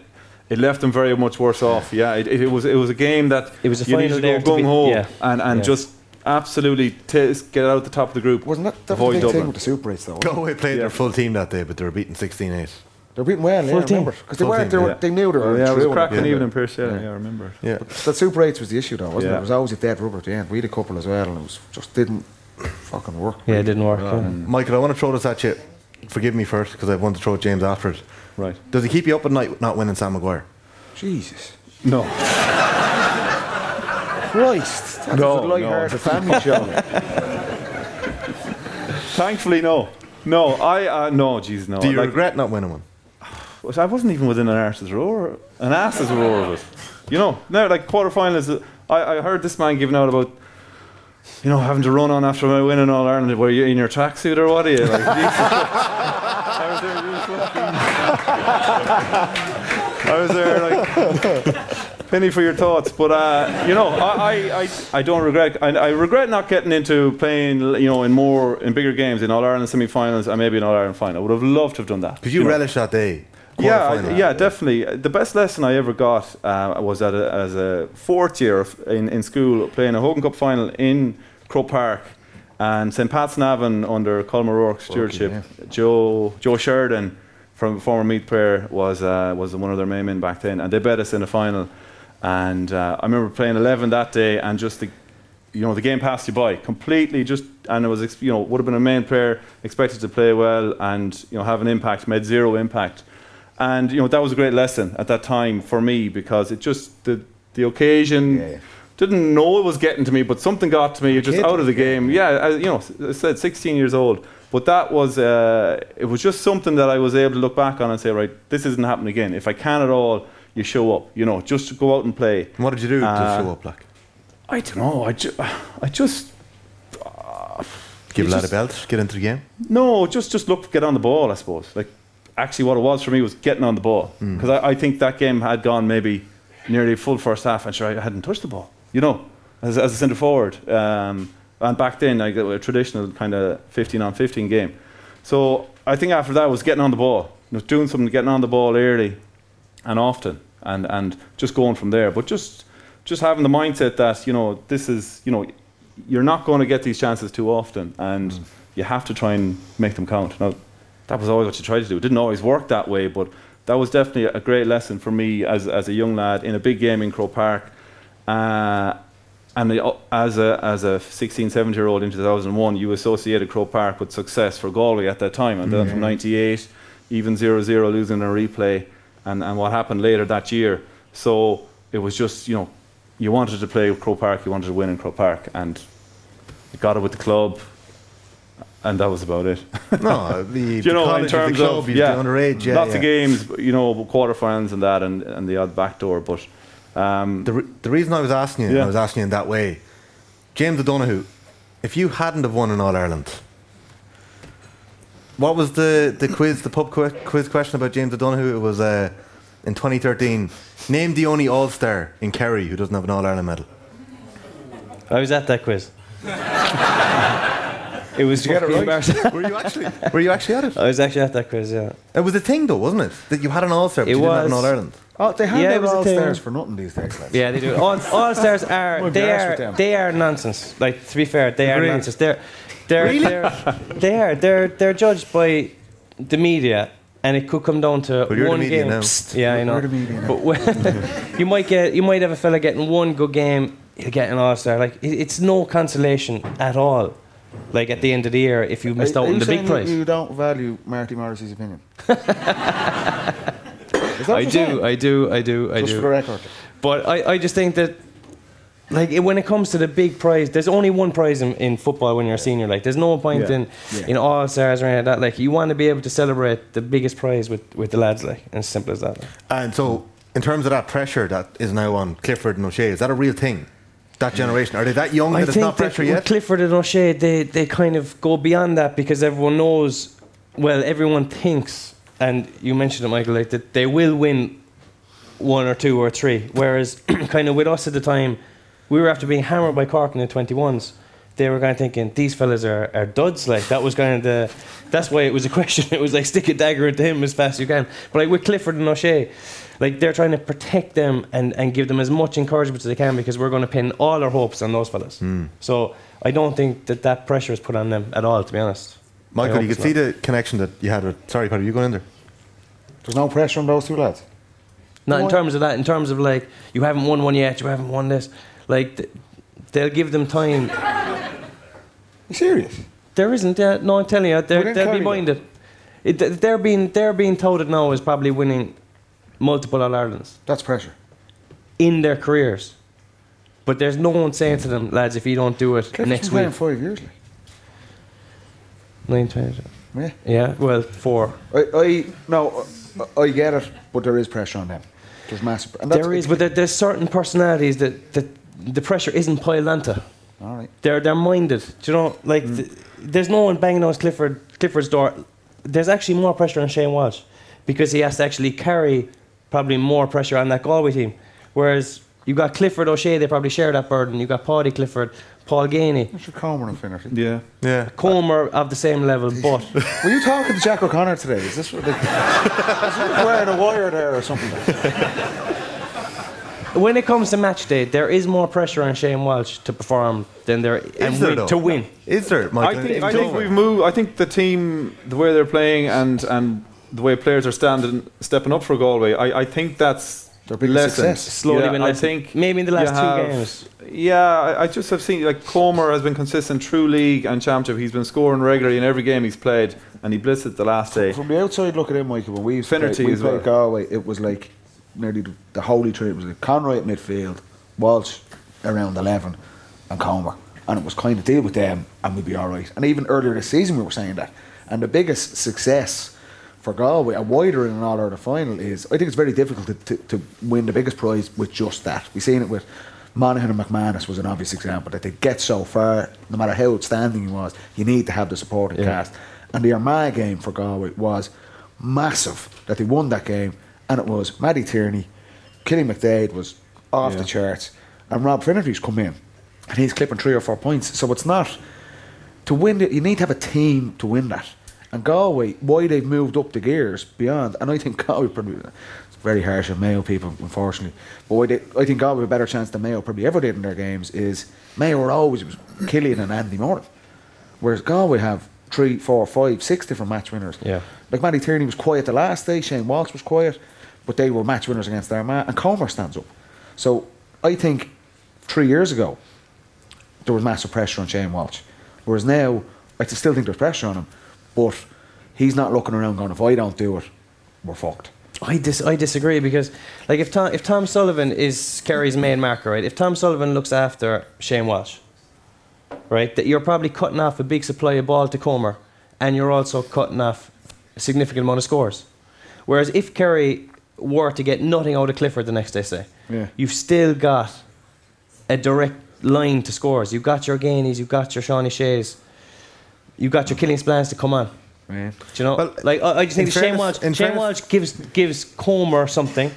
Speaker 11: it left them very much worse off. Yeah, it, it, was it was a game that
Speaker 6: It was a
Speaker 11: you
Speaker 6: final
Speaker 11: needed to
Speaker 6: to
Speaker 11: go gung ho
Speaker 6: yeah.
Speaker 11: and and
Speaker 6: Yeah.
Speaker 11: just absolutely t- get out the top of the group.
Speaker 5: Wasn't that, that was the big
Speaker 11: Dublin.
Speaker 5: thing with the Super 8s though?
Speaker 4: Galway played
Speaker 11: Yeah.
Speaker 4: their full team that day, but they were beaten 16-8.
Speaker 5: They're beating well, yeah,
Speaker 6: Full
Speaker 5: I
Speaker 6: team.
Speaker 5: remember. Because they weren't, they, were,
Speaker 4: yeah.
Speaker 5: they knew they were
Speaker 11: yeah, it was
Speaker 5: through
Speaker 11: a
Speaker 5: and
Speaker 11: cracking
Speaker 5: everything.
Speaker 11: even in Pearse Stadium. Yeah, I remember. it.
Speaker 4: Yeah,
Speaker 5: The Super 8s was the issue though, wasn't it?
Speaker 11: Yeah.
Speaker 5: It was always a dead rubber at the end. We had a couple as well and it was just didn't fucking work.
Speaker 6: Yeah, it didn't work.
Speaker 5: Yeah.
Speaker 6: yeah.
Speaker 4: Michael, I want to throw this at you. Forgive me first because I want to throw at James after it.
Speaker 11: Right.
Speaker 4: Does it keep you up at night not winning Sam Maguire?
Speaker 5: Jesus.
Speaker 11: No.
Speaker 5: Christ. That
Speaker 11: No,
Speaker 5: was a light-hearted family show.
Speaker 11: Thankfully, no. No, I uh, no, jeez, no.
Speaker 4: Do you
Speaker 11: Like,
Speaker 4: regret not winning one?
Speaker 11: I wasn't even within an arse's roar, an ass's roar of it. You know, now like quarterfinals, I, I heard this man giving out about, you know, having to run on after my win in All Ireland. Were you in your tracksuit or what are you? Like, I was there, I was there like penny for your thoughts, but uh, you know, I, I, I, don't regret. I, I regret not getting into playing, you know, in more in bigger games, in All Ireland semi-finals and maybe an All Ireland final. I would have loved to have done that.
Speaker 4: Because you
Speaker 11: know.
Speaker 4: relish that day.
Speaker 11: Yeah, I- yeah, definitely. The best lesson I ever got uh, was at a, as a fourth year of- in, in school playing a Hogan Cup final in Croke Park, and St Pat's Navan under Colm O'Rourke's stewardship. Joe Joe Sheridan, from former Meath player, was uh, was one of their main men back then, and they bet us in the final. And uh, I remember playing 11 that day, and just the you know the game passed you by completely just and it was you know would have been a main player expected to play well and you know have an impact made zero impact and you know that was a great lesson at that time for me because it just the the occasion didn't know it was getting to me but something got to me just out of the game yeah I, you know I said 16 years old but that was uh, it was just something that I was able to look back on and say right this isn't happening again if I can at all you show up you know just go out and play
Speaker 4: what did you do to
Speaker 11: Uh,
Speaker 4: show up, like?
Speaker 11: I don't know. I, ju- I just
Speaker 4: Give a
Speaker 11: lot
Speaker 4: of a
Speaker 11: just-
Speaker 4: belt, get into the game.
Speaker 11: no, just just look, get on the ball. I suppose. Like actually, what it was for me was getting on the ball
Speaker 4: Mm.
Speaker 11: because I, I think that game had gone maybe nearly full first half, and sure I hadn't touched the ball. You know, as, as a centre forward, um, and back then like a traditional kind of fifteen on fifteen game. So I think after that was getting on the ball, you know, doing something, getting on the ball early and often, and and just going from there. But just just having the mindset that you know this is you know you're not going to get these chances too often, and you have to try and make them count. Now that was always what you tried to do. It didn't always work that way, but that was definitely a great lesson for me as as a young lad in a big game in Croke Park. Uh, and the, as a as a 16, 17 year old in 2001, you associated Croke Park with success for Galway at that time, and then from
Speaker 5: Mhm.
Speaker 11: '98, even 0-0 losing a replay, and and what happened later that year. So it was just you know, you wanted to play Croke Park, you wanted to win in Croke Park, and you got it with the club, and that was about it.
Speaker 4: No, the,
Speaker 11: you
Speaker 4: the
Speaker 11: know,
Speaker 4: college
Speaker 11: in
Speaker 4: is the
Speaker 11: terms
Speaker 4: club,
Speaker 11: of
Speaker 4: he's
Speaker 11: yeah,
Speaker 4: the underage, yeah,
Speaker 11: lots
Speaker 4: yeah.
Speaker 11: of games, you know, quarterfinals and that, and and the odd backdoor, but. Um,
Speaker 4: the, re- the reason I was asking you,
Speaker 11: Yeah.
Speaker 4: I was asking you in that way, James O'Donoghue, if you hadn't have won an All Ireland, what was the, the quiz, the pub quiz, quiz question about James O'Donoghue? It was uh, in 2013. Name the only All Star in Kerry who doesn't have an All Ireland medal.
Speaker 6: I was at that quiz. It was
Speaker 4: Did you get it right? Were you actually? Were you actually at it?
Speaker 6: I was actually at that quiz. Yeah.
Speaker 4: It was a thing, though, wasn't it? That you had an All Star,
Speaker 6: It
Speaker 4: you didn't an
Speaker 6: was.
Speaker 4: All Ireland.
Speaker 5: Oh, they hand
Speaker 6: Yeah, it
Speaker 5: out
Speaker 6: was a
Speaker 5: all stars for nothing these days, lads.
Speaker 6: Yeah, they do. All, all stars are
Speaker 5: Might be
Speaker 6: they
Speaker 5: arse
Speaker 6: are
Speaker 5: them.
Speaker 6: they are nonsense. Like to be fair, they are nonsense. They're they're,
Speaker 5: Really?
Speaker 6: they're they are they're they're judged by the media, and it could come down to
Speaker 4: Well, you're the
Speaker 6: one
Speaker 4: media
Speaker 6: game.
Speaker 4: now.
Speaker 6: Psst, yeah, I know.
Speaker 5: The media now.
Speaker 6: But when- you might get you might have a fella getting one good game, he'll get an all star. Like it, it's no consolation at all. Like at the end of the year, if you missed
Speaker 5: Are-
Speaker 6: out
Speaker 5: are
Speaker 6: on the big prize.
Speaker 5: You don't value Marty Morrissey's opinion. Is that
Speaker 6: I do,
Speaker 5: saying?
Speaker 6: I do, I do, I
Speaker 5: Just
Speaker 6: do.
Speaker 5: for the record.
Speaker 6: But I, I just think that, like, when it comes to the big prize, there's only one prize in, in football when you're a senior. Like, there's no point
Speaker 5: Yeah.
Speaker 6: in
Speaker 5: Yeah.
Speaker 6: in all stars or anything like that. Like, you want to be able to celebrate the biggest prize with, with the lads, like, and as simple as that.
Speaker 4: And so, in terms of that pressure that is now on Clifford and O'Shea, is that a real thing? That generation? Are they that young
Speaker 6: I
Speaker 4: that it's not pressure yet?
Speaker 6: Clifford and O'Shea, they, they kind of go beyond that because everyone knows, well, everyone thinks, and you mentioned it, Michael, like that they will win one or two or three. Whereas, kind of with us at the time, we were after being hammered by Cork in the 21s. They were kind of thinking, these fellas are, are duds. Like, that was kind of the. That's why it was a question. It was like, stick a dagger into him as fast as you can. But like with Clifford and O'Shea, like they're trying to protect them and, and give them as much encouragement as they can because we're going to pin all our hopes on those fellas.
Speaker 4: Hmm.
Speaker 6: So I don't think that that pressure is put on them at all, to be honest.
Speaker 4: Michael, you could
Speaker 6: it's
Speaker 4: see
Speaker 6: not.
Speaker 4: the connection that you had with. Sorry, Paddy, you going in there?
Speaker 5: There's no pressure on those two lads.
Speaker 6: Not in terms of that. In terms of like, you haven't won one yet. You haven't won this. Like, th- they'll give them time.
Speaker 5: You serious?
Speaker 6: There isn't. Yeah, no, I'm telling you, they're,
Speaker 5: then
Speaker 6: they'll be
Speaker 5: carry
Speaker 6: minded. It, th- they're being they're being touted now as probably winning multiple All Irelands
Speaker 5: That's pressure.
Speaker 6: in their careers. But there's no one saying to them, lads, if you don't do it
Speaker 5: Clifford's
Speaker 6: next
Speaker 5: been playing
Speaker 6: week.
Speaker 5: five years. Like.
Speaker 6: Nine twenty.
Speaker 5: Yeah.
Speaker 6: Yeah. Well, four.
Speaker 5: I, I no. I I get it, but there is pressure on them. There's massive. And that's,
Speaker 6: There is, but there, there's certain personalities that, that the pressure isn't piled.
Speaker 5: All right.
Speaker 6: They're they're minded. Do you know, like mm. th- there's no one banging on Clifford Clifford's door. There's actually more pressure on Shane Walsh because he has to actually carry probably more pressure on that Galway team. Whereas you got Clifford O'Shea, they probably share that burden. You got Paddy Clifford, Paul Geaney,
Speaker 5: Mr. Comer and Finnerty.
Speaker 11: Yeah.
Speaker 4: Yeah.
Speaker 6: Comer of the same level, but
Speaker 5: Were you talking to Jack O'Connor today? Is this what? Like, is he wearing a wire there or something?
Speaker 6: when it comes to match day, there is more pressure on Shane Walsh to perform than there and
Speaker 4: there,
Speaker 6: win,
Speaker 4: though?
Speaker 6: to win.
Speaker 4: Is there,
Speaker 11: I think,
Speaker 4: If
Speaker 11: I think we've moved. I think the team, the way they're playing, and and the way players are standing, stepping up for Galway. I, I think that's
Speaker 5: Their biggest
Speaker 11: lessened.
Speaker 5: success.
Speaker 6: Slowly
Speaker 11: yeah,
Speaker 6: been
Speaker 11: I think
Speaker 6: Maybe in the last
Speaker 11: you
Speaker 6: two
Speaker 11: have-
Speaker 6: games.
Speaker 11: Yeah, I, I just have seen like Comer has been consistent through league and championship. He's been scoring regularly in every game he's played, and he blitzed the last day.
Speaker 5: From the outside looking in, Michael, when we used to we played
Speaker 11: well.
Speaker 5: Galway, it was like nearly the, the holy trinity. It was like Conroy at midfield, Walsh around 11, and Comer. And it was kind of deal with them, and we'd be all right. And even earlier this season, we were saying that. And the biggest success for Galway, a wider in an All Ireland final, is I think it's very difficult to, to, to win the biggest prize with just that. We've seen it with Monaghan and McManus was an obvious example that they get so far, no matter how outstanding he was, you need to have the supporting
Speaker 6: Yeah.
Speaker 5: cast. And the Armagh game for Galway was massive that they won that game, and it was Matty Tierney, Killy McDaid was off
Speaker 11: Yeah.
Speaker 5: the charts, and Rob Finnerty's come in, and he's clipping three or four points. So it's not to win it. You need to have a team to win that. And Galway, why they've moved up the gears beyond, and I think Galway probably it's very harsh on Mayo people, unfortunately. But why they, I think Galway have a better chance than Mayo probably ever did in their games is Mayo were always was Killian and Andy Moran, whereas Galway have three, four, five, six different match winners.
Speaker 6: Yeah.
Speaker 5: Like Matty Tierney was quiet the last day, Shane Walsh was quiet, but they were match winners against Armagh, and Comer stands up. So I think three years ago there was massive pressure on Shane Walsh, whereas now I still think there's pressure on him, but he's not looking around going, if I don't do it, we're fucked.
Speaker 6: I dis- I disagree because like if Tom if Tom Sullivan is Kerry's main marker, right? If Tom Sullivan looks after Shane Walsh, right, that you're probably cutting off a big supply of ball to Comer, and you're also cutting off a significant amount of scores. Whereas if Kerry were to get nothing out of Clifford the next day, say,
Speaker 5: Yeah.
Speaker 6: you've still got a direct line to scores. You've got your Geaneys, you've got your Shawnee Shays, you've got your Killian Spillanes to come on.
Speaker 5: Yeah.
Speaker 6: Do you know?
Speaker 4: Well,
Speaker 6: like I, I just think
Speaker 4: in
Speaker 6: that Shane
Speaker 4: fairness-
Speaker 6: Walsh,
Speaker 4: in
Speaker 6: Shane
Speaker 4: fairness-
Speaker 6: Walsh gives gives Comer something,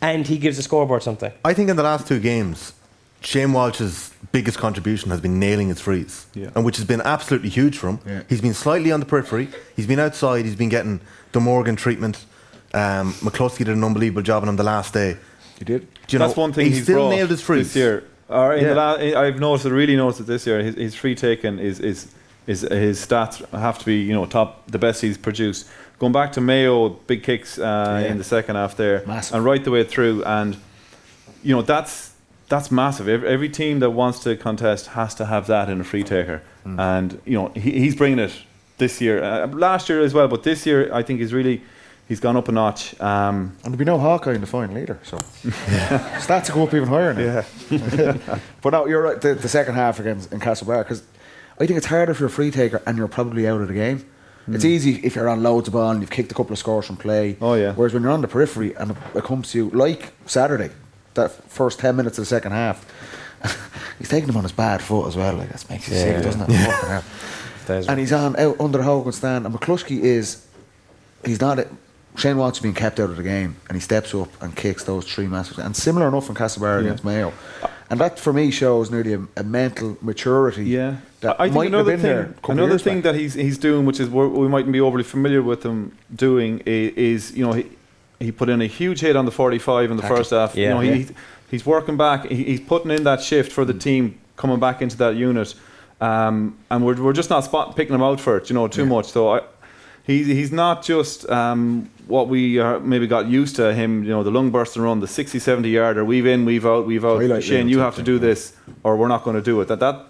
Speaker 6: and he gives the scoreboard something.
Speaker 4: I think in the last two games, Shane Walsh's biggest contribution has been nailing his frees,
Speaker 11: Yeah.
Speaker 4: and which has been absolutely huge for him.
Speaker 5: Yeah.
Speaker 4: He's been slightly on the periphery. He's been outside. He's been getting the Morgan treatment. Um, McCluskey did an unbelievable job on him the last day.
Speaker 5: He did?
Speaker 4: Do you
Speaker 11: That's
Speaker 4: know,
Speaker 11: one thing
Speaker 4: he
Speaker 11: he's
Speaker 4: still nailed his frees
Speaker 11: this year. Or in
Speaker 4: Yeah.
Speaker 11: the la- I've noticed, it, really noticed it this year. His, his free taken is, is is his stats have to be you know top the best he's produced. Going back to Mayo, big kicks uh,
Speaker 5: Yeah.
Speaker 11: in the second half there,
Speaker 5: Massive.
Speaker 11: and right the way through, and you know that's that's massive. Every, every team that wants to contest has to have that in a free taker,
Speaker 5: Hmm.
Speaker 11: and you know he, he's bringing it this year, uh, last year as well, but this year I think he's really he's gone up a notch. Um,
Speaker 5: And there'll be no Hawkeye in the final either, so stats will go up even higher now.
Speaker 11: yeah,
Speaker 5: But no, you're right. The, the second half against in Castlebar because I think it's harder if you're a free taker and you're probably out of the game. It's easy if you're on loads of ball and you've kicked a couple of scores from play.
Speaker 11: Oh, yeah.
Speaker 5: Whereas when you're on the periphery and it, comes to you, like Saturday, that first ten minutes of the second half, he's taking them on his bad foot as well. Like that makes you
Speaker 6: Yeah,
Speaker 5: sick,
Speaker 6: yeah.
Speaker 5: doesn't it?
Speaker 6: Does.
Speaker 5: And he's on out under the Hogan stand. And McCluskey is, he's not. A, Shane Walsh being kept out of the game, and he steps up and kicks those three massive. And similar enough in Castlebar
Speaker 11: Yeah.
Speaker 5: against Mayo, and that for me shows nearly a, a mental maturity.
Speaker 11: Yeah,
Speaker 5: that
Speaker 11: I think
Speaker 5: might have
Speaker 11: another
Speaker 5: been
Speaker 11: thing,
Speaker 5: there. a
Speaker 11: another
Speaker 5: years
Speaker 11: thing
Speaker 5: back.
Speaker 11: that he's he's doing, which is where we mightn't be overly familiar with him doing, is, is you know he, he put in a huge hit on the 45 in the
Speaker 5: Tackle.
Speaker 11: first half.
Speaker 6: Yeah.
Speaker 11: you know,
Speaker 6: Yeah.
Speaker 11: he, he's working back. He, he's putting in that shift for the team coming back into that unit, um, and we're we're just not spot picking him out for it, you know, too much. So I. He's, he's not just um, what we uh, maybe got used to him, you know, the lung burst and run, the 60, 70 yarder, weave in, weave out, weave out. Shane, you have to do this, or we're not going to do it. That that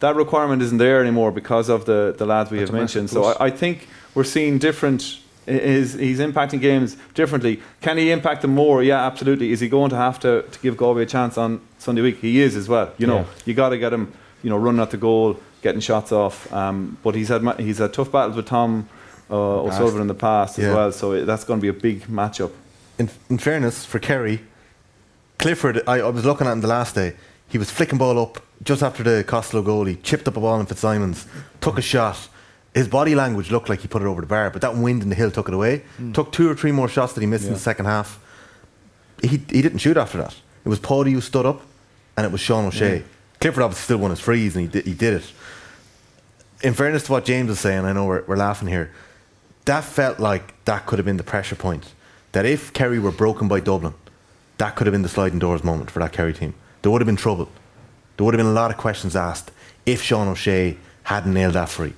Speaker 11: that requirement isn't there anymore because of the, the lads we
Speaker 5: That's
Speaker 11: have mentioned. So. I, I think we're seeing different. Is he's impacting games differently? Can he impact them more? Yeah, absolutely. Is he going to have to, to give Galway a chance on Sunday week? He is as well. You know,
Speaker 6: Yeah.
Speaker 11: you got to get him. You know, running at the goal, getting shots off. Um, but he's had he's had tough battles with Tom uh, O'Sullivan in the past as
Speaker 4: Yeah.
Speaker 11: well. So it, that's going to be a big matchup.
Speaker 4: In, in fairness, for Kerry, Clifford, I, I was looking at him the last day. He was flicking ball up just after the Costello goal. He chipped up a ball in Fitzsimons, took a shot. His body language looked like he put it over the bar, but that wind in the hill took it away. Took two or three more shots that he missed in the second half. He, he didn't shoot after that. It was Paddy who stood up, and it was Sean O'Shea.
Speaker 5: Yeah.
Speaker 4: Clifford obviously still won his frees, and he did, he did it. In fairness to what James was saying, I know we're, we're laughing here. That felt like that could have been the pressure point. That if Kerry were broken by Dublin, that could have been the sliding doors moment for that Kerry team. There would have been trouble. There would have been a lot of questions asked if Sean O'Shea hadn't nailed that free.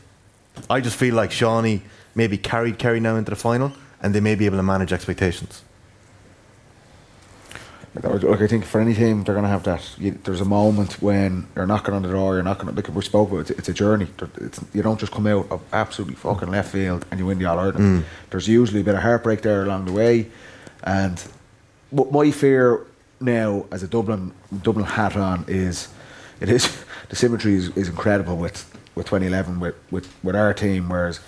Speaker 4: I just feel like Shawnee maybe carried Kerry now into the final, and they may be able to manage expectations.
Speaker 5: Like, Look, I think for any team, they're going to have that. You, there's a moment when you're knocking on the door, you're not going to, like we spoke about, it's, it's a journey. It's, you don't just come out of absolutely fucking left field and you win the All Ireland.
Speaker 4: Mm.
Speaker 5: There's usually a bit of heartbreak there along the way. And what my fear now, as a Dublin Dublin hat on, is it is the symmetry is, is incredible with, with 2011 with, with, with our team, whereas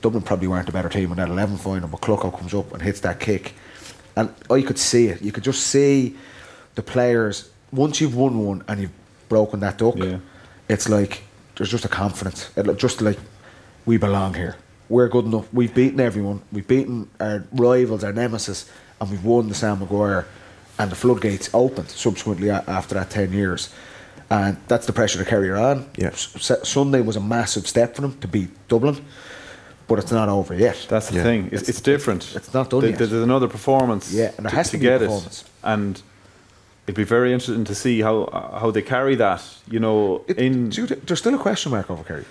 Speaker 5: Dublin probably weren't a better team in that 11 final, but Clucko comes up and hits that kick. And I could see it. You could just see the players, once you've won one and you've broken that duck, it's like there's just a confidence. It, just like we belong here. We're good enough. We've beaten everyone. We've beaten our rivals, our nemesis, and we've won the Sam Maguire. And the floodgates opened subsequently after that 10 years. And that's the pressure to carry on.
Speaker 4: Yeah.
Speaker 5: S- Sunday was a massive step for them to beat Dublin, but it's not over yet.
Speaker 11: That's the thing. It's, it's different.
Speaker 5: It's not done
Speaker 11: There-
Speaker 5: yet.
Speaker 11: There's another performance.
Speaker 5: Yeah, and there has to be a
Speaker 11: get
Speaker 5: performance.
Speaker 11: it. And it'd be very interesting to see how how they carry that. You know, in
Speaker 5: there's still a question mark over Kerry.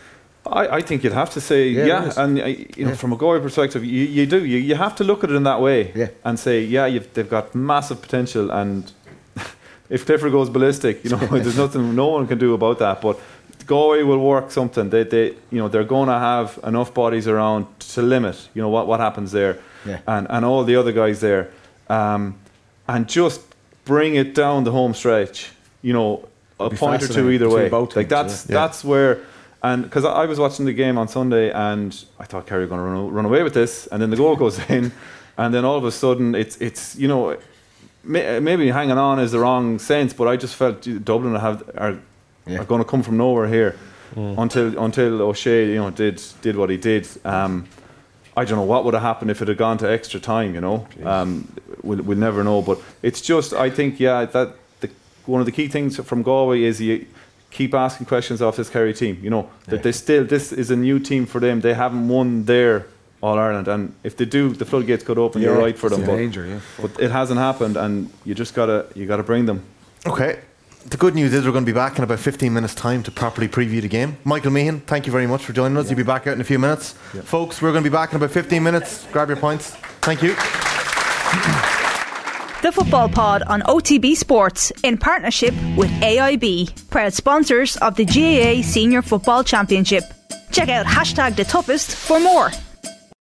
Speaker 11: I, I think you'd have to say
Speaker 5: Yeah,
Speaker 11: yeah, and uh, you know
Speaker 5: Yeah.
Speaker 11: from a Galway perspective, you, you do you, you have to look at it in that way
Speaker 5: Yeah.
Speaker 11: and say yeah, you've, they've got massive potential, and if Clifford goes ballistic, you know there's nothing no one can do about that. But Galway will work something. They they you know they're going to have enough bodies around to limit you know what what happens there,
Speaker 5: Yeah.
Speaker 11: and and all the other guys there, um, and just bring it down the home stretch. You know a point or two either way. like
Speaker 5: teams,
Speaker 11: that's.
Speaker 5: Yeah.
Speaker 11: that's where, and because I, I was watching the game on Sunday and I thought Kerry were going to run, run away with this, and then the goal goes in, and then all of a sudden it's it's you know, may, maybe hanging on is the wrong sense, but I just felt Dublin have are are going to come from nowhere here until until O'Shea you know did did what he did. Um, I don't know what would have happened if it had gone to extra time. You know, um, we'll, we'll never know. But it's just, I think, yeah, that the, one of the key things from Galway is you keep asking questions off this Kerry team. You know that they still this is a new team for them. They haven't won their All Ireland, and if they do, the floodgates could open.
Speaker 5: Yeah,
Speaker 11: you're right for
Speaker 5: it's
Speaker 11: them,
Speaker 5: a
Speaker 11: but,
Speaker 5: danger, yeah.
Speaker 11: but it hasn't happened, and you just gotta you gotta bring them.
Speaker 4: Okay. The good news is we're going to be back in about 15 minutes' time to properly preview the game. Michael Meehan, thank you very much for joining us. You'll be back out in a few minutes. Folks, we're going to be back in about 15 minutes. Grab your points. Thank you.
Speaker 3: The Football Pod on OTB Sports in partnership with AIB, proud sponsors of the GAA Senior Football Championship. Check out hashtag the toughest for more.